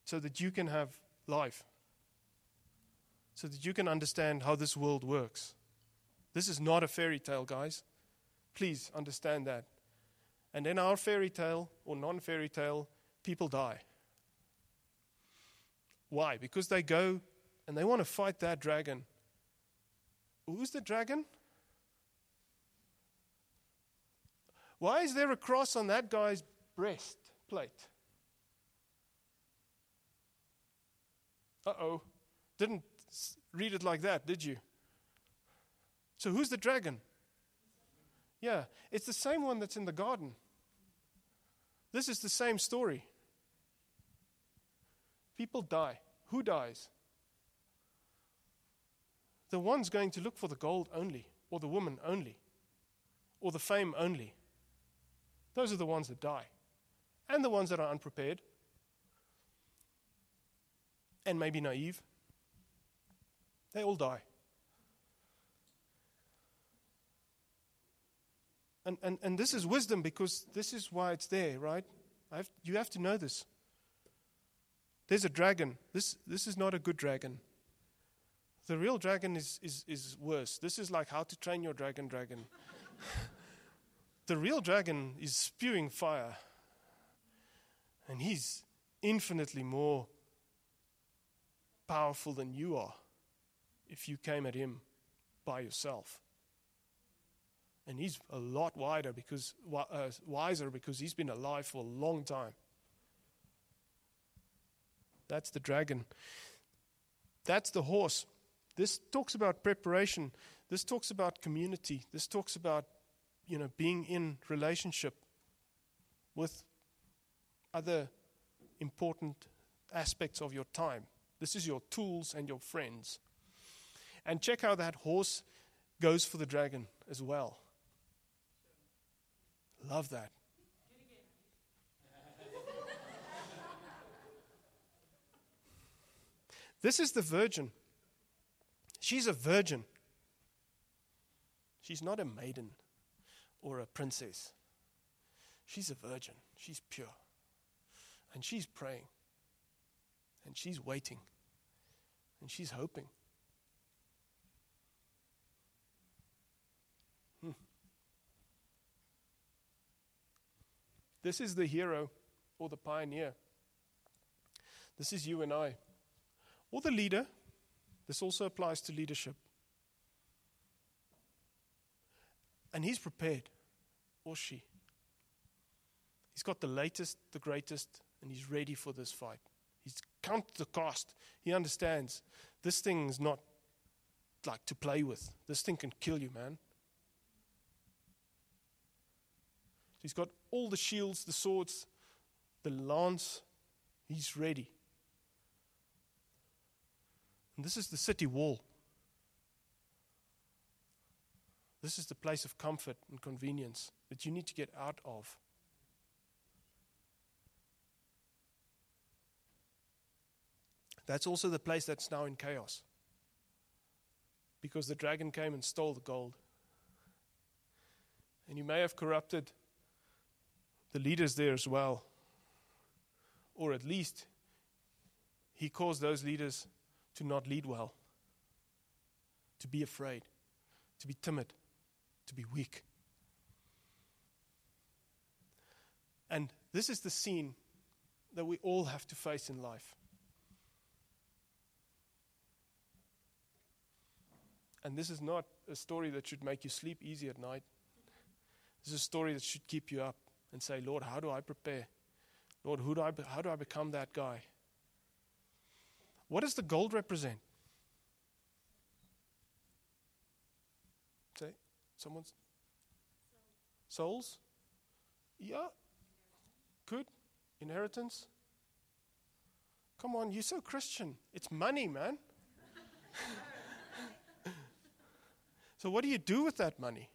so that you can have life, so that you can understand how this world works. This is not a fairy tale, guys. Please understand that. And in our fairy tale or non fairy tale, people die. Why? Because they go and they want to fight that dragon. Who's the dragon? Why is there a cross on that guy's breastplate? Uh oh. Didn't read it like that, did you? So who's the dragon? Yeah, it's the same one that's in the garden. This is the same story. People die. Who dies? The one's going to look for the gold only, or the woman only, or the fame only. Those are the ones that die, and the ones that are unprepared and maybe naive. They all die. And, and, and this is wisdom because this is why it's there, right? Have, you have to know this. There's a dragon. This, this is not a good dragon. The real dragon is, is, is worse. This is like how to train your dragon dragon. the real dragon is spewing fire. And he's infinitely more powerful than you are if you came at him by yourself. And he's a lot wider because, uh, wiser because he's been alive for a long time. That's the dragon. That's the horse. This talks about preparation. This talks about community. This talks about, you know, being in relationship with other important aspects of your time. This is your tools and your friends. And check how that horse goes for the dragon as well. Love that. this is the virgin. She's a virgin. She's not a maiden or a princess. She's a virgin. She's pure. And she's praying. And she's waiting. And she's hoping. This is the hero or the pioneer. This is you and I. Or the leader this also applies to leadership. And he's prepared, or she. He's got the latest, the greatest, and he's ready for this fight. He's counted the cost. He understands this thing is not like to play with. This thing can kill you, man. He's got all the shields, the swords, the lance. He's ready. And this is the city wall. This is the place of comfort and convenience that you need to get out of. That's also the place that's now in chaos. because the dragon came and stole the gold. And you may have corrupted the leaders there as well. Or at least he caused those leaders to not lead well, to be afraid, to be timid, to be weak. And this is the scene that we all have to face in life. And this is not a story that should make you sleep easy at night. This is a story that should keep you up and say, Lord, how do I prepare? Lord, who do I, how do I become that guy? What does the gold represent? Say, someone's souls? Yeah. Good. Inheritance? Come on, you're so Christian. It's money, man. so, what do you do with that money?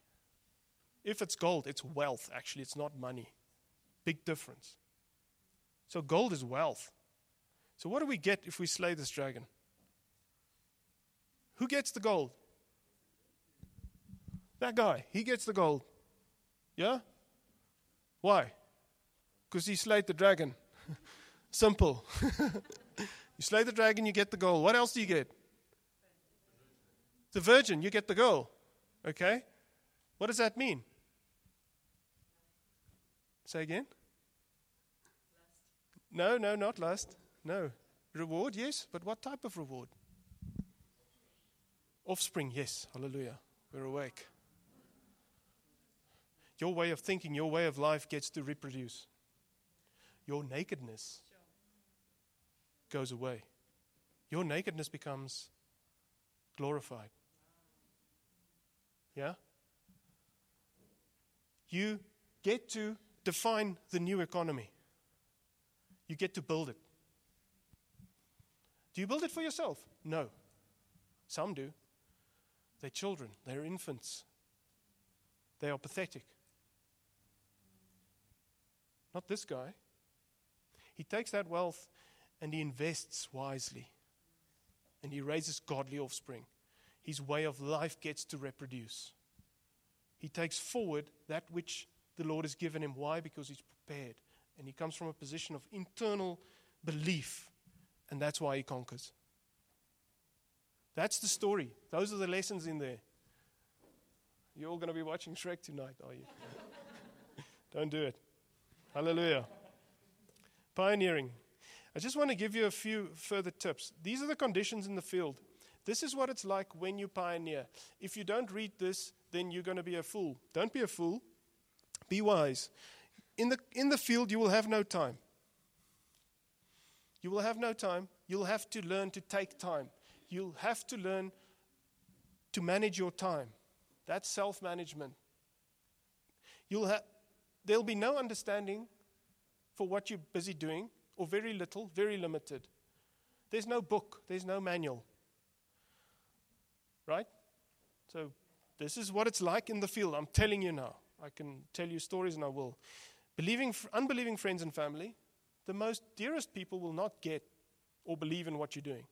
If it's gold, it's wealth, actually, it's not money. Big difference. So, gold is wealth. So, what do we get if we slay this dragon? Who gets the gold? That guy. He gets the gold. Yeah? Why? Because he slayed the dragon. Simple. you slay the dragon, you get the gold. What else do you get? The virgin, you get the girl. Okay? What does that mean? Say again? No, no, not lust. No. Reward, yes, but what type of reward? Offspring, yes. Hallelujah. We're awake. Your way of thinking, your way of life gets to reproduce. Your nakedness goes away. Your nakedness becomes glorified. Yeah? You get to define the new economy. You get to build it. Do you build it for yourself? No. Some do. They're children, they're infants, they are pathetic. Not this guy. He takes that wealth and he invests wisely. And he raises godly offspring. His way of life gets to reproduce. He takes forward that which the Lord has given him. Why? Because he's prepared. And he comes from a position of internal belief. And that's why he conquers. That's the story. Those are the lessons in there. You're all going to be watching Shrek tonight, are you? Don't do it. Hallelujah. Pioneering. I just want to give you a few further tips. These are the conditions in the field. This is what it's like when you pioneer. If you don't read this, then you're going to be a fool. Don't be a fool. Be wise. In the, in the field, you will have no time. You will have no time. You'll have to learn to take time. You'll have to learn to manage your time. That's self management. You'll have, there'll be no understanding for what you're busy doing, or very little, very limited. There's no book, there's no manual. Right? So, this is what it's like in the field. I'm telling you now. I can tell you stories and I will. Believing, unbelieving friends and family, the most dearest people will not get or believe in what you're doing.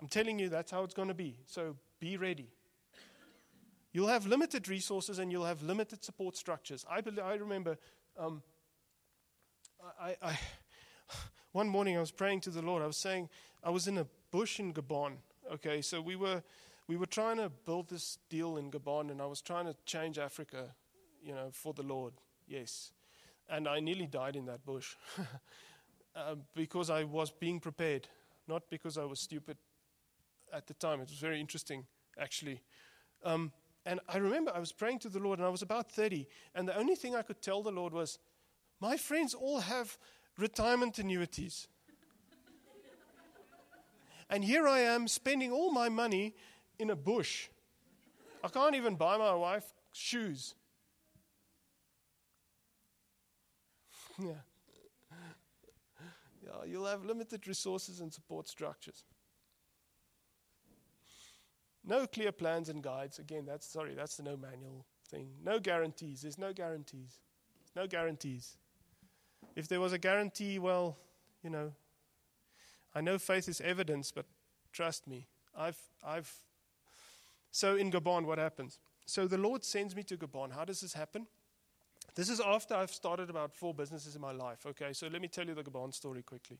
I'm telling you that's how it's going to be. So be ready. You'll have limited resources and you'll have limited support structures. I, believe, I remember um, I, I, one morning I was praying to the Lord. I was saying, I was in a bush in Gabon. Okay, so we were we were trying to build this deal in Gabon, and I was trying to change Africa, you know, for the Lord. Yes, and I nearly died in that bush uh, because I was being prepared, not because I was stupid at the time. It was very interesting, actually. Um, and I remember I was praying to the Lord, and I was about 30, and the only thing I could tell the Lord was, My friends all have retirement annuities. and here I am spending all my money in a bush. I can't even buy my wife shoes. yeah. Yeah, you'll have limited resources and support structures. No clear plans and guides. Again, that's sorry, that's the no manual thing. No guarantees. There's no guarantees. no guarantees. If there was a guarantee, well, you know, I know faith is evidence, but trust me, I've, I've. So in Gabon, what happens? So the Lord sends me to Gabon. How does this happen? This is after I've started about four businesses in my life. Okay, so let me tell you the Gabon story quickly.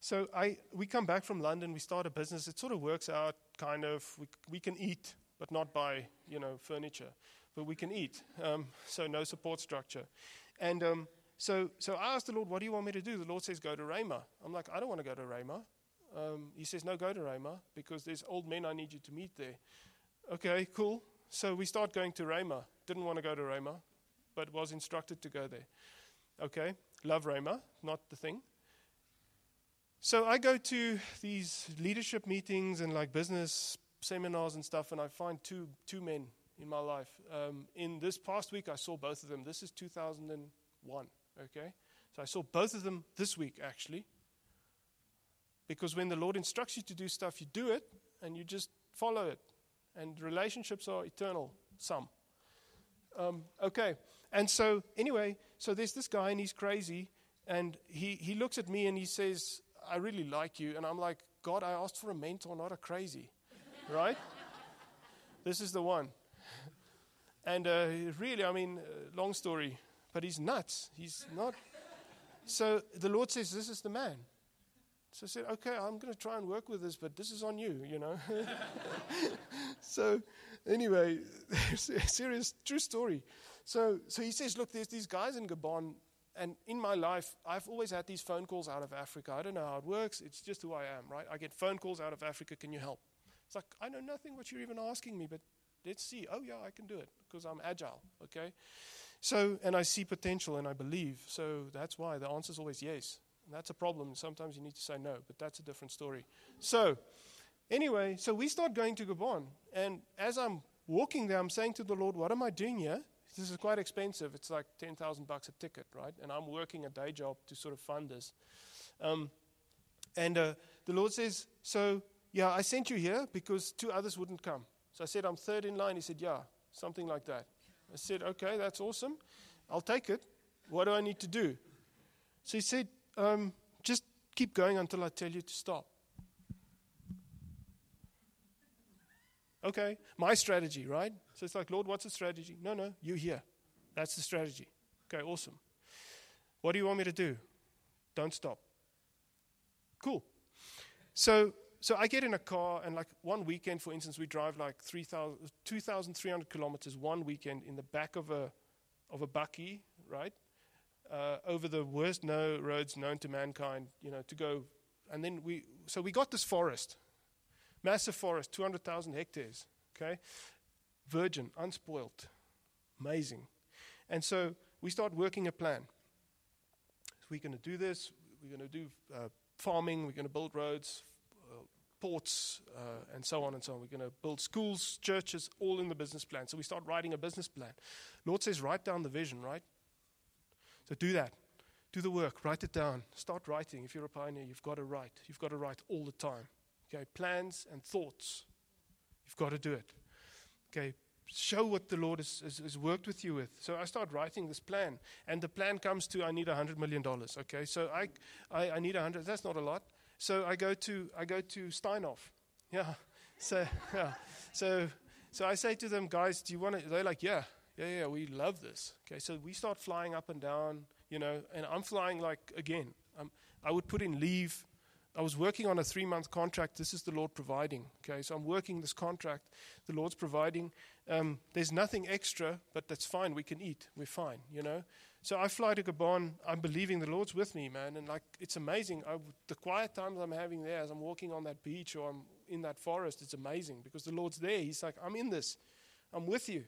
So I, we come back from London, we start a business. It sort of works out, kind of. We, we can eat, but not buy, you know, furniture. But we can eat. Um, so no support structure. And um, so, so I asked the Lord, what do you want me to do? The Lord says, go to Rhema. I'm like, I don't want to go to Rhema. Um, he says, no, go to Rhema because there's old men I need you to meet there. Okay, cool. So we start going to Rhema. Didn't want to go to Rhema, but was instructed to go there. Okay, love Rhema, not the thing. So I go to these leadership meetings and like business seminars and stuff, and I find two two men in my life. Um, in this past week, I saw both of them. This is 2001. Okay, so I saw both of them this week actually. Because when the Lord instructs you to do stuff, you do it and you just follow it. And relationships are eternal, some. Um, okay, and so anyway, so there's this guy and he's crazy, and he, he looks at me and he says, I really like you. And I'm like, God, I asked for a mentor, not a crazy. right? This is the one. And uh, really, I mean, uh, long story, but he's nuts. He's not. So the Lord says, This is the man. So I said, Okay, I'm going to try and work with this, but this is on you, you know. so anyway, serious, true story. So, so he says, Look, there's these guys in Gabon and in my life, I've always had these phone calls out of Africa. I don't know how it works. It's just who I am, right? I get phone calls out of Africa. Can you help? It's like, I know nothing what you're even asking me, but let's see. Oh, yeah, I can do it because I'm agile, okay? So, and I see potential and I believe. So that's why the answer is always yes. And that's a problem. Sometimes you need to say no, but that's a different story. So, anyway, so we start going to Gabon. And as I'm walking there, I'm saying to the Lord, What am I doing here? This is quite expensive. It's like 10,000 bucks a ticket, right? And I'm working a day job to sort of fund this. Um, and uh, the Lord says, So, yeah, I sent you here because two others wouldn't come. So I said, I'm third in line. He said, Yeah, something like that. I said, Okay, that's awesome. I'll take it. What do I need to do? So he said, um, Just keep going until I tell you to stop. Okay, my strategy, right? So it's like, Lord, what's the strategy? No, no, you here. That's the strategy. Okay, awesome. What do you want me to do? Don't stop. Cool. So, so I get in a car, and like one weekend, for instance, we drive like 2,300 kilometers one weekend in the back of a, of a bakkie, right? Uh, over the worst no roads known to mankind, you know, to go. And then we, so we got this forest, Massive forest, 200,000 hectares, okay? Virgin, unspoilt. Amazing. And so we start working a plan. We're going to do this, we're going to do uh, farming, we're going to build roads, uh, ports, uh, and so on and so on. We're going to build schools, churches, all in the business plan. So we start writing a business plan. Lord says, write down the vision, right? So do that. Do the work, write it down. Start writing. If you're a pioneer, you've got to write. You've got to write all the time. Okay, plans and thoughts. You've got to do it. Okay, show what the Lord has, has, has, worked with you with. So I start writing this plan, and the plan comes to I need hundred million dollars. Okay, so I, I, I need hundred. That's not a lot. So I go to I go to Steinhoff. Yeah. So yeah. So so I say to them, guys, do you want to? They're like, yeah, yeah, yeah. We love this. Okay, so we start flying up and down. You know, and I'm flying like again. Um, I would put in leave I was working on a three month contract. This is the Lord providing. Okay, so I'm working this contract. The Lord's providing. Um, there's nothing extra, but that's fine. We can eat. We're fine, you know. So I fly to Gabon. I'm believing the Lord's with me, man. And like, it's amazing. I, the quiet times I'm having there as I'm walking on that beach or I'm in that forest, it's amazing because the Lord's there. He's like, I'm in this. I'm with you.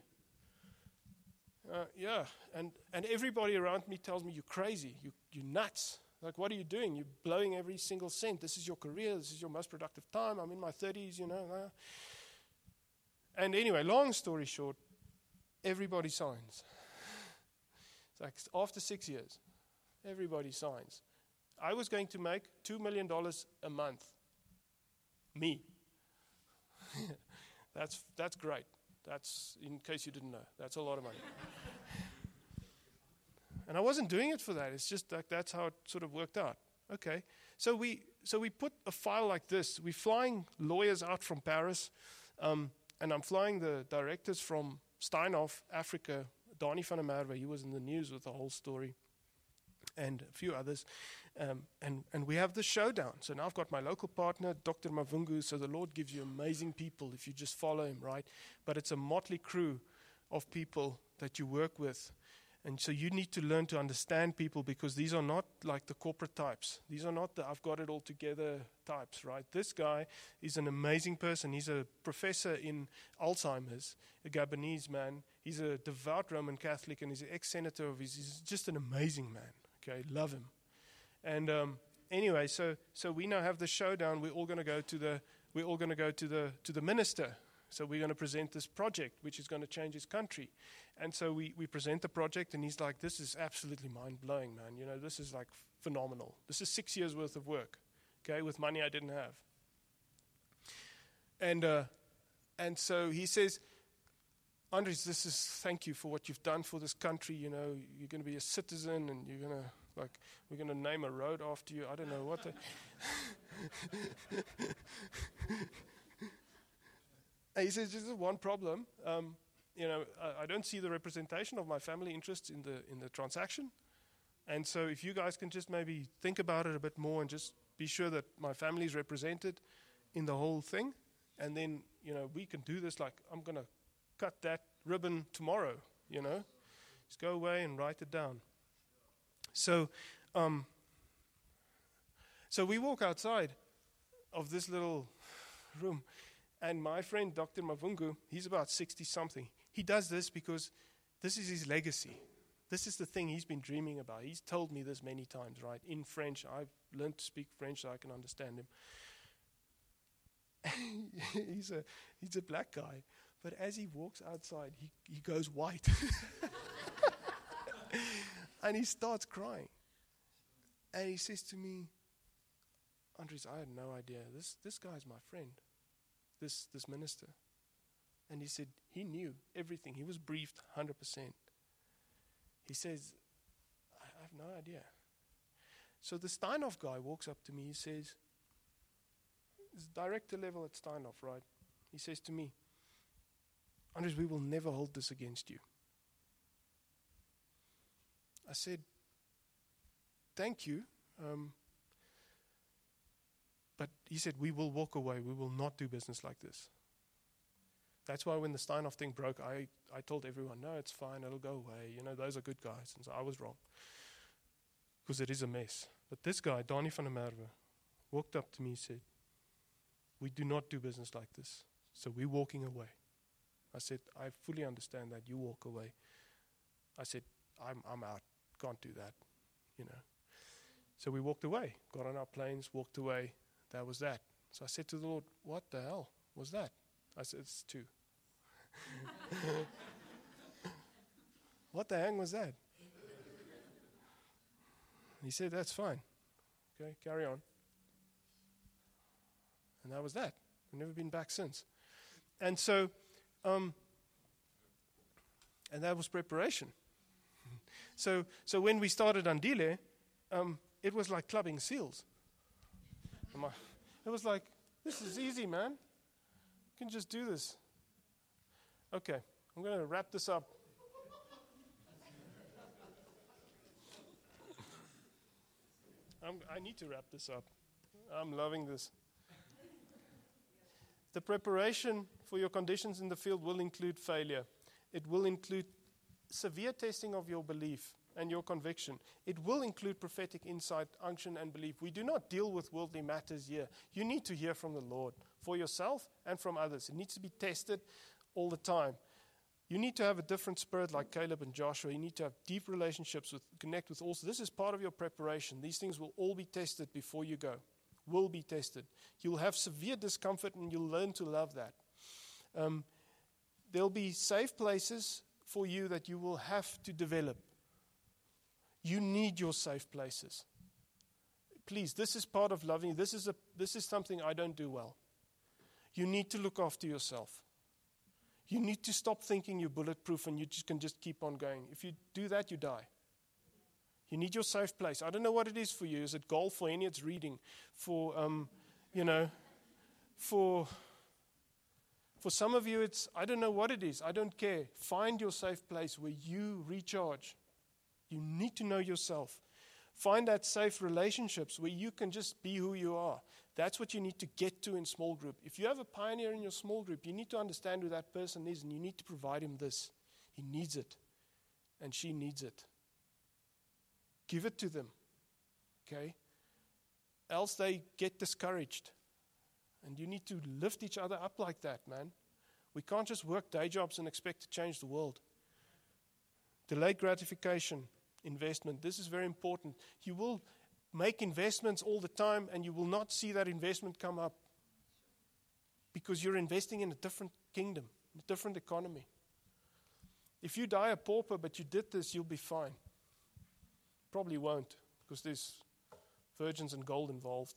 Uh, yeah. And, and everybody around me tells me, You're crazy. You, you're nuts. Like, what are you doing? You're blowing every single cent. This is your career. This is your most productive time. I'm in my 30s, you know. Uh. And anyway, long story short, everybody signs. It's like after six years, everybody signs. I was going to make $2 million a month. Me. that's, that's great. That's, in case you didn't know, that's a lot of money. And I wasn't doing it for that. It's just like that's how it sort of worked out. Okay. So we, so we put a file like this. We're flying lawyers out from Paris, um, and I'm flying the directors from Steinhoff, Africa, Donnie van der. He was in the news with the whole story, and a few others. Um, and, and we have the showdown. So now I've got my local partner, Dr. Mavungu. So the Lord gives you amazing people if you just follow him, right? But it's a motley crew of people that you work with. And so you need to learn to understand people because these are not like the corporate types. These are not the I've got it all together types, right? This guy is an amazing person. He's a professor in Alzheimer's, a Gabonese man. He's a devout Roman Catholic and he's an ex senator of his. He's just an amazing man. Okay, love him. And um, anyway, so so we now have the showdown. We're all going to go to the we're all going to go to the to the minister. So we're going to present this project, which is going to change his country. And so we, we present the project, and he's like, "This is absolutely mind blowing, man. You know, this is like phenomenal. This is six years worth of work, okay, with money I didn't have." And uh, and so he says, Andres, this is thank you for what you've done for this country. You know, you're going to be a citizen, and you're going to like we're going to name a road after you. I don't know what. The he says, "This is one problem. Um, you know, I, I, don't see the representation of my family interests in the in the transaction, and so if you guys can just maybe think about it a bit more and just be sure that my family is represented in the whole thing, and then you know we can do this. Like I'm going to cut that ribbon tomorrow. You know, just go away and write it down." So, um, so we walk outside of this little room, and my friend Dr. Mavungu, he's about 60 something. He does this because this is his legacy. This is the thing he's been dreaming about. He's told me this many times, right? In French. I've learned to speak French so I can understand him. he's, a, he's a black guy. But as he walks outside, he, he goes white. And he starts crying. And he says to me, Andres, I had no idea. This, this guy's my friend, this, this minister. And he said he knew everything. He was briefed 100%. He says, I, have no idea. So the Steinhoff guy walks up to me. He says, it's director level at Steinhoff, right? He says to me, Andres, we will never hold this against you. I said, Thank you. Um, he said, We will walk away. We will not do business like this. That's why when the Steinhoff thing broke, I, I told everyone, No, it's fine. It'll go away. You know, those are good guys. And so I was wrong. Because it is a mess. But this guy, Donnie van der Merwe, walked up to me and said, We do not do business like this. So we're walking away. I said, I fully understand that. You walk away. I said, I'm, I'm out. Can't do that, you know. So we walked away, got on our planes, walked away. That was that. So I said to the Lord, What the hell was that? I said, It's two. what the hang was that? He said, That's fine. Okay, carry on. And that was that. I've never been back since. And so, um, and that was preparation. So, so when we started Andile, um, it was like clubbing seals. It was like, this is easy, man. You can just do this. Okay, I'm going to wrap this up. I'm, I need to wrap this up. I'm loving this. The preparation for your conditions in the field will include failure. It will include severe testing of your belief and your conviction. It will include prophetic insight, unction, and belief. We do not deal with worldly matters here. You need to hear from the Lord for yourself and from others. It needs to be tested all the time. You need to have a different spirit like Caleb and Joshua. You need to have deep relationships with connect with also. This is part of your preparation. These things will all be tested before you go. Will be tested. You'll have severe discomfort and you'll learn to love that. Um, there'll be safe places for you that you will have to develop. You need your safe places. Please, this is part of loving. This is, a, this is something I don't do well. You need to look after yourself. You need to stop thinking you're bulletproof and you just can just keep on going. If you do that, you die. You need your safe place. I don't know what it is for you. Is it golf, for any? It's reading, for um, you know, for for some of you, it's I don't know what it is. I don't care. Find your safe place where you recharge. You need to know yourself. Find that safe relationships where you can just be who you are. That's what you need to get to in small group. If you have a pioneer in your small group, you need to understand who that person is and you need to provide him this. He needs it, and she needs it. Give it to them. Okay? Else they get discouraged. And you need to lift each other up like that, man. We can't just work day jobs and expect to change the world. Delayed gratification investment. This is very important. You will make investments all the time and you will not see that investment come up because you're investing in a different kingdom, a different economy. If you die a pauper but you did this, you'll be fine. Probably won't because there's virgins and gold involved.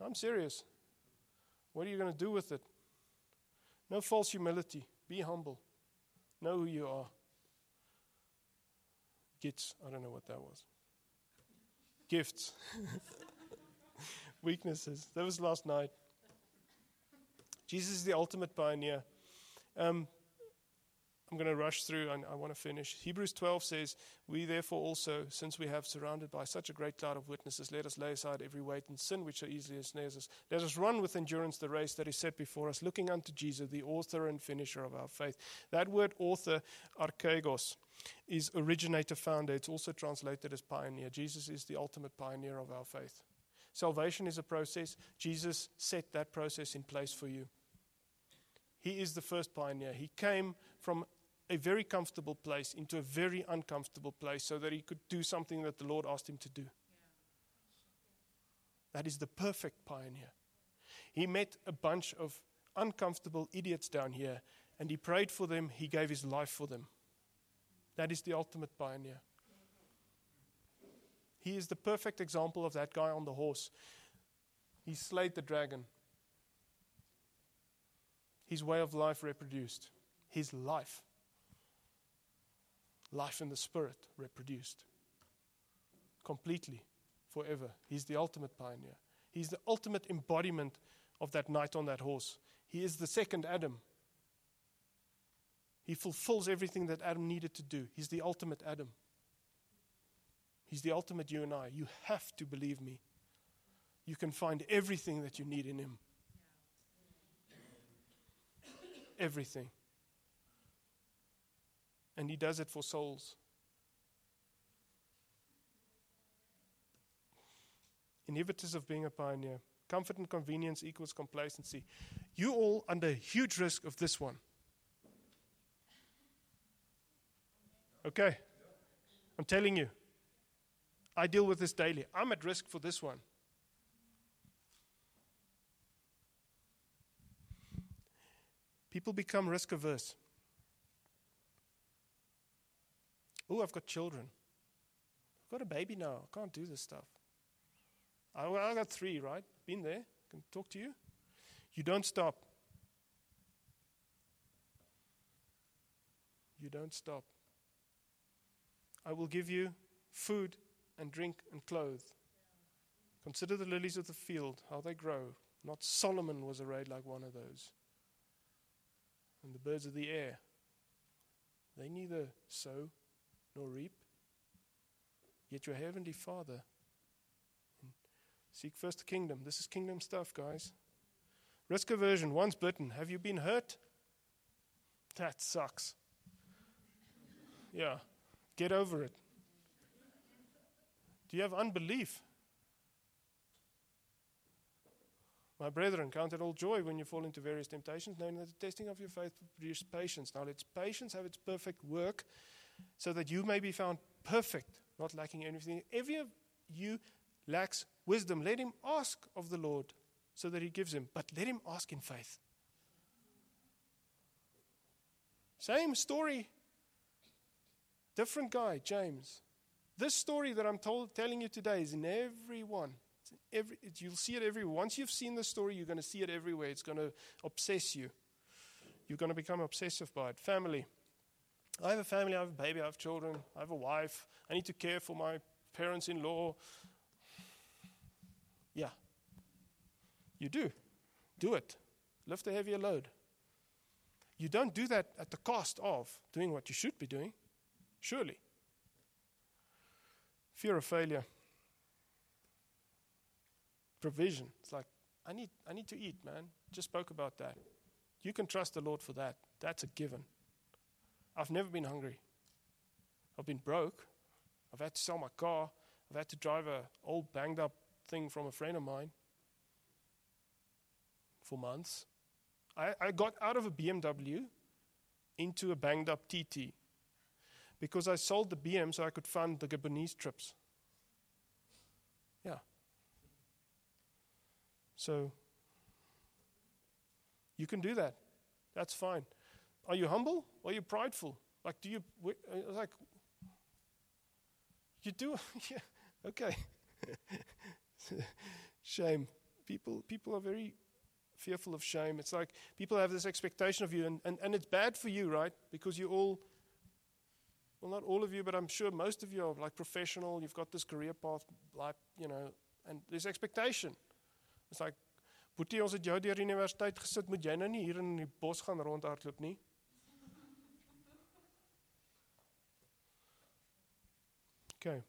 I'm serious. What are you going to do with it? No false humility. Be humble. Know who you are gifts. I don't know what that was. Gifts. Weaknesses. That was last night. Jesus is the ultimate pioneer. Um, I'm going to rush through and I want to finish. Hebrews 12 says, We therefore also, since we have surrounded by such a great cloud of witnesses, let us lay aside every weight and sin which so easily ensnares us. Let us run with endurance the race that is set before us, looking unto Jesus, the author and finisher of our faith. That word author, archegos, is originator founder. It's also translated as pioneer. Jesus is the ultimate pioneer of our faith. Salvation is a process. Jesus set that process in place for you. He is the first pioneer. He came from a very comfortable place into a very uncomfortable place so that he could do something that the Lord asked him to do. That is the perfect pioneer. He met a bunch of uncomfortable idiots down here and he prayed for them, he gave his life for them. That is the ultimate pioneer. He is the perfect example of that guy on the horse. He slayed the dragon. His way of life reproduced. His life. Life in the spirit reproduced. Completely. Forever. He's the ultimate pioneer. He's the ultimate embodiment of that knight on that horse. He is the second Adam. He fulfills everything that Adam needed to do. He's the ultimate Adam. He's the ultimate you and I. You have to believe me. You can find everything that you need in Him. Everything. And He does it for souls. Inhibitors of being a pioneer. Comfort and convenience equals complacency. You all under huge risk of this one. Okay? I'm telling you. I deal with this daily. I'm at risk for this one. People become risk averse. Oh, I've got children. I've got a baby now. I can't do this stuff. I, I got three, right? Been there. Can talk to you. You don't stop. You don't stop. I will give you food and drink and clothe. Consider the lilies of the field, how they grow. Not Solomon was arrayed like one of those. And the birds of the air, they neither sow nor reap. Yet your heavenly Father. Seek first the kingdom. This is kingdom stuff, guys. Risk aversion, once bitten. Have you been hurt? That sucks. Yeah. Get over it. Do you have unbelief? My brethren, count it all joy when you fall into various temptations, knowing that the testing of your faith produces patience. Now, let patience have its perfect work, so that you may be found perfect, not lacking anything. If you lacks wisdom, let him ask of the Lord, so that he gives him. But let him ask in faith. Same story Different guy, James. This story that I'm told, telling you today is in every one. In every, you'll see it everywhere. Once you've seen the story, you're going to see it everywhere. It's going to obsess you. You're going to become obsessive by it. Family. I have a family, I have a baby, I have children, I have a wife, I need to care for my parents in law. Yeah. You do. Do it. Lift a heavier load. You don't do that at the cost of doing what you should be doing, surely. Fear of failure. Provision. It's like, I need, I need to eat, man. Just spoke about that. You can trust the Lord for that. That's a given. I've never been hungry. I've been broke. I've had to sell my car. I've had to drive a old banged up thing from a friend of mine for months. I, I got out of a BMW into a banged up TT because I sold the BM so I could fund the Gabonese trips. Yeah. So you can do that. That's fine. Are you humble or are you prideful? Like, do you, uh, like, you do, yeah, okay. shame. People, people are very fearful of shame. It's like people have this expectation of you, and, and, and it's bad for you, right? Because you all, well, not all of you, but I'm sure most of you are like professional. You've got this career path, like, you know, and there's expectation. It's like, Boetie, ons het jou deur die universiteit gesit, moet jy nou nie hier in die bos gaan rondhardloop nie. Okay.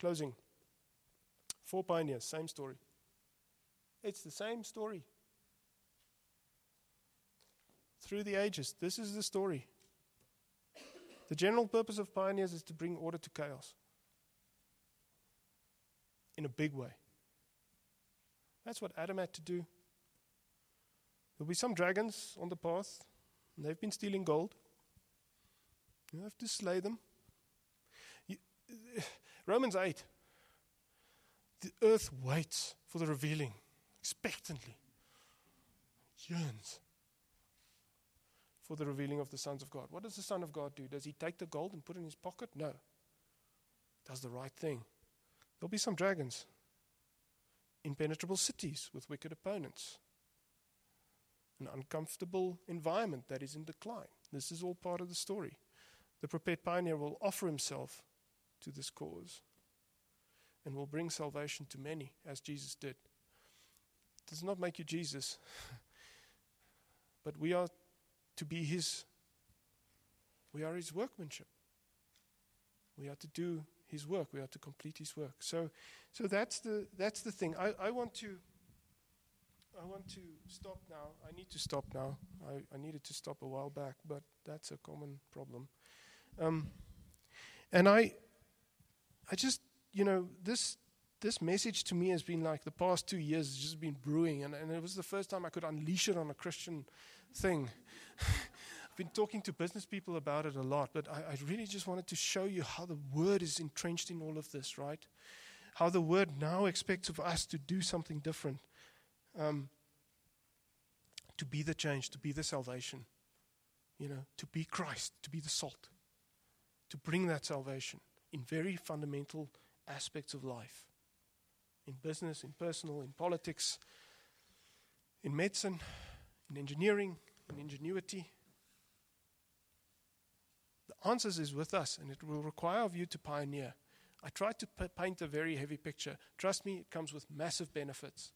Closing. Four pioneers, same story. It's the same story. Through the ages, this is the story. The general purpose of pioneers is to bring order to chaos in a big way. That's what Adam had to do. There'll be some dragons on the path, and they've been stealing gold. You have to slay them. You, Romans 8. The earth waits for the revealing, expectantly, yearns for the revealing of the sons of God. What does the Son of God do? Does he take the gold and put it in his pocket? No. Does the right thing. There'll be some dragons, impenetrable cities with wicked opponents, an uncomfortable environment that is in decline. This is all part of the story. The prepared pioneer will offer himself to this cause and will bring salvation to many, as Jesus did. Does not make you Jesus, but we are to be His. We are His workmanship. We are to do His work. We are to complete His work. So, so that's the that's the thing. I, I want to. I want to stop now. I need to stop now. I, I needed to stop a while back, but that's a common problem. Um, and I, I just you know, this this message to me has been like the past two years has just been brewing, and, and it was the first time I could unleash it on a Christian thing. I've been talking to business people about it a lot, but I, I really just wanted to show you how the Word is entrenched in all of this, right? How the Word now expects of us to do something different, um, to be the change, to be the salvation, you know, to be Christ, to be the salt, to bring that salvation in very fundamental aspects of life in business, in personal, in politics, in medicine, in engineering, in ingenuity. The answers is with us, and it will require of you to pioneer. I tried to p- paint a very heavy picture. Trust me, it comes with massive benefits.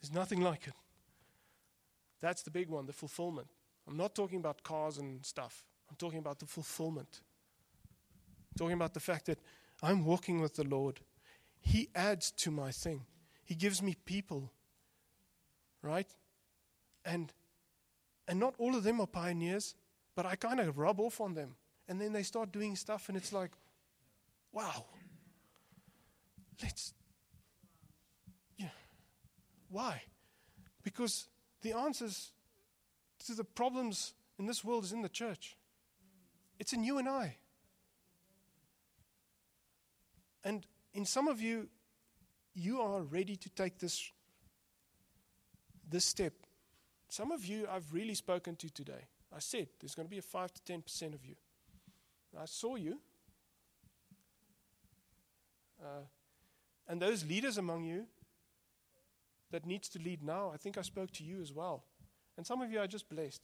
There's nothing like it. That's the big one, the fulfillment. I'm not talking about cars and stuff. I'm talking about the fulfillment. I'm talking about the fact that I'm walking with the Lord. He adds to my thing. He gives me people. Right? And and not all of them are pioneers, but I kind of rub off on them. And then they start doing stuff and it's like, wow. Let's Yeah. Why? Because the answers to the problems in this world is in the church. It's in you and I. And in some of you, you are ready to take this, this step. Some of you I've really spoken to today. I said there's going to be a 5 to 10% of you. I saw you. Uh, and those leaders among you that needs to lead now, I think I spoke to you as well. And some of you are just blessed.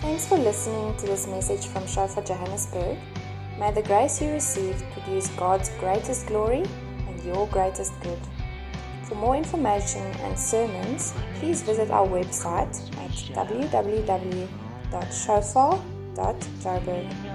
Thanks for listening to this message from Shofar Johannesburg. May the grace you received produce God's greatest glory and your greatest good. For more information and sermons, please visit our website at www.shofar.joburg.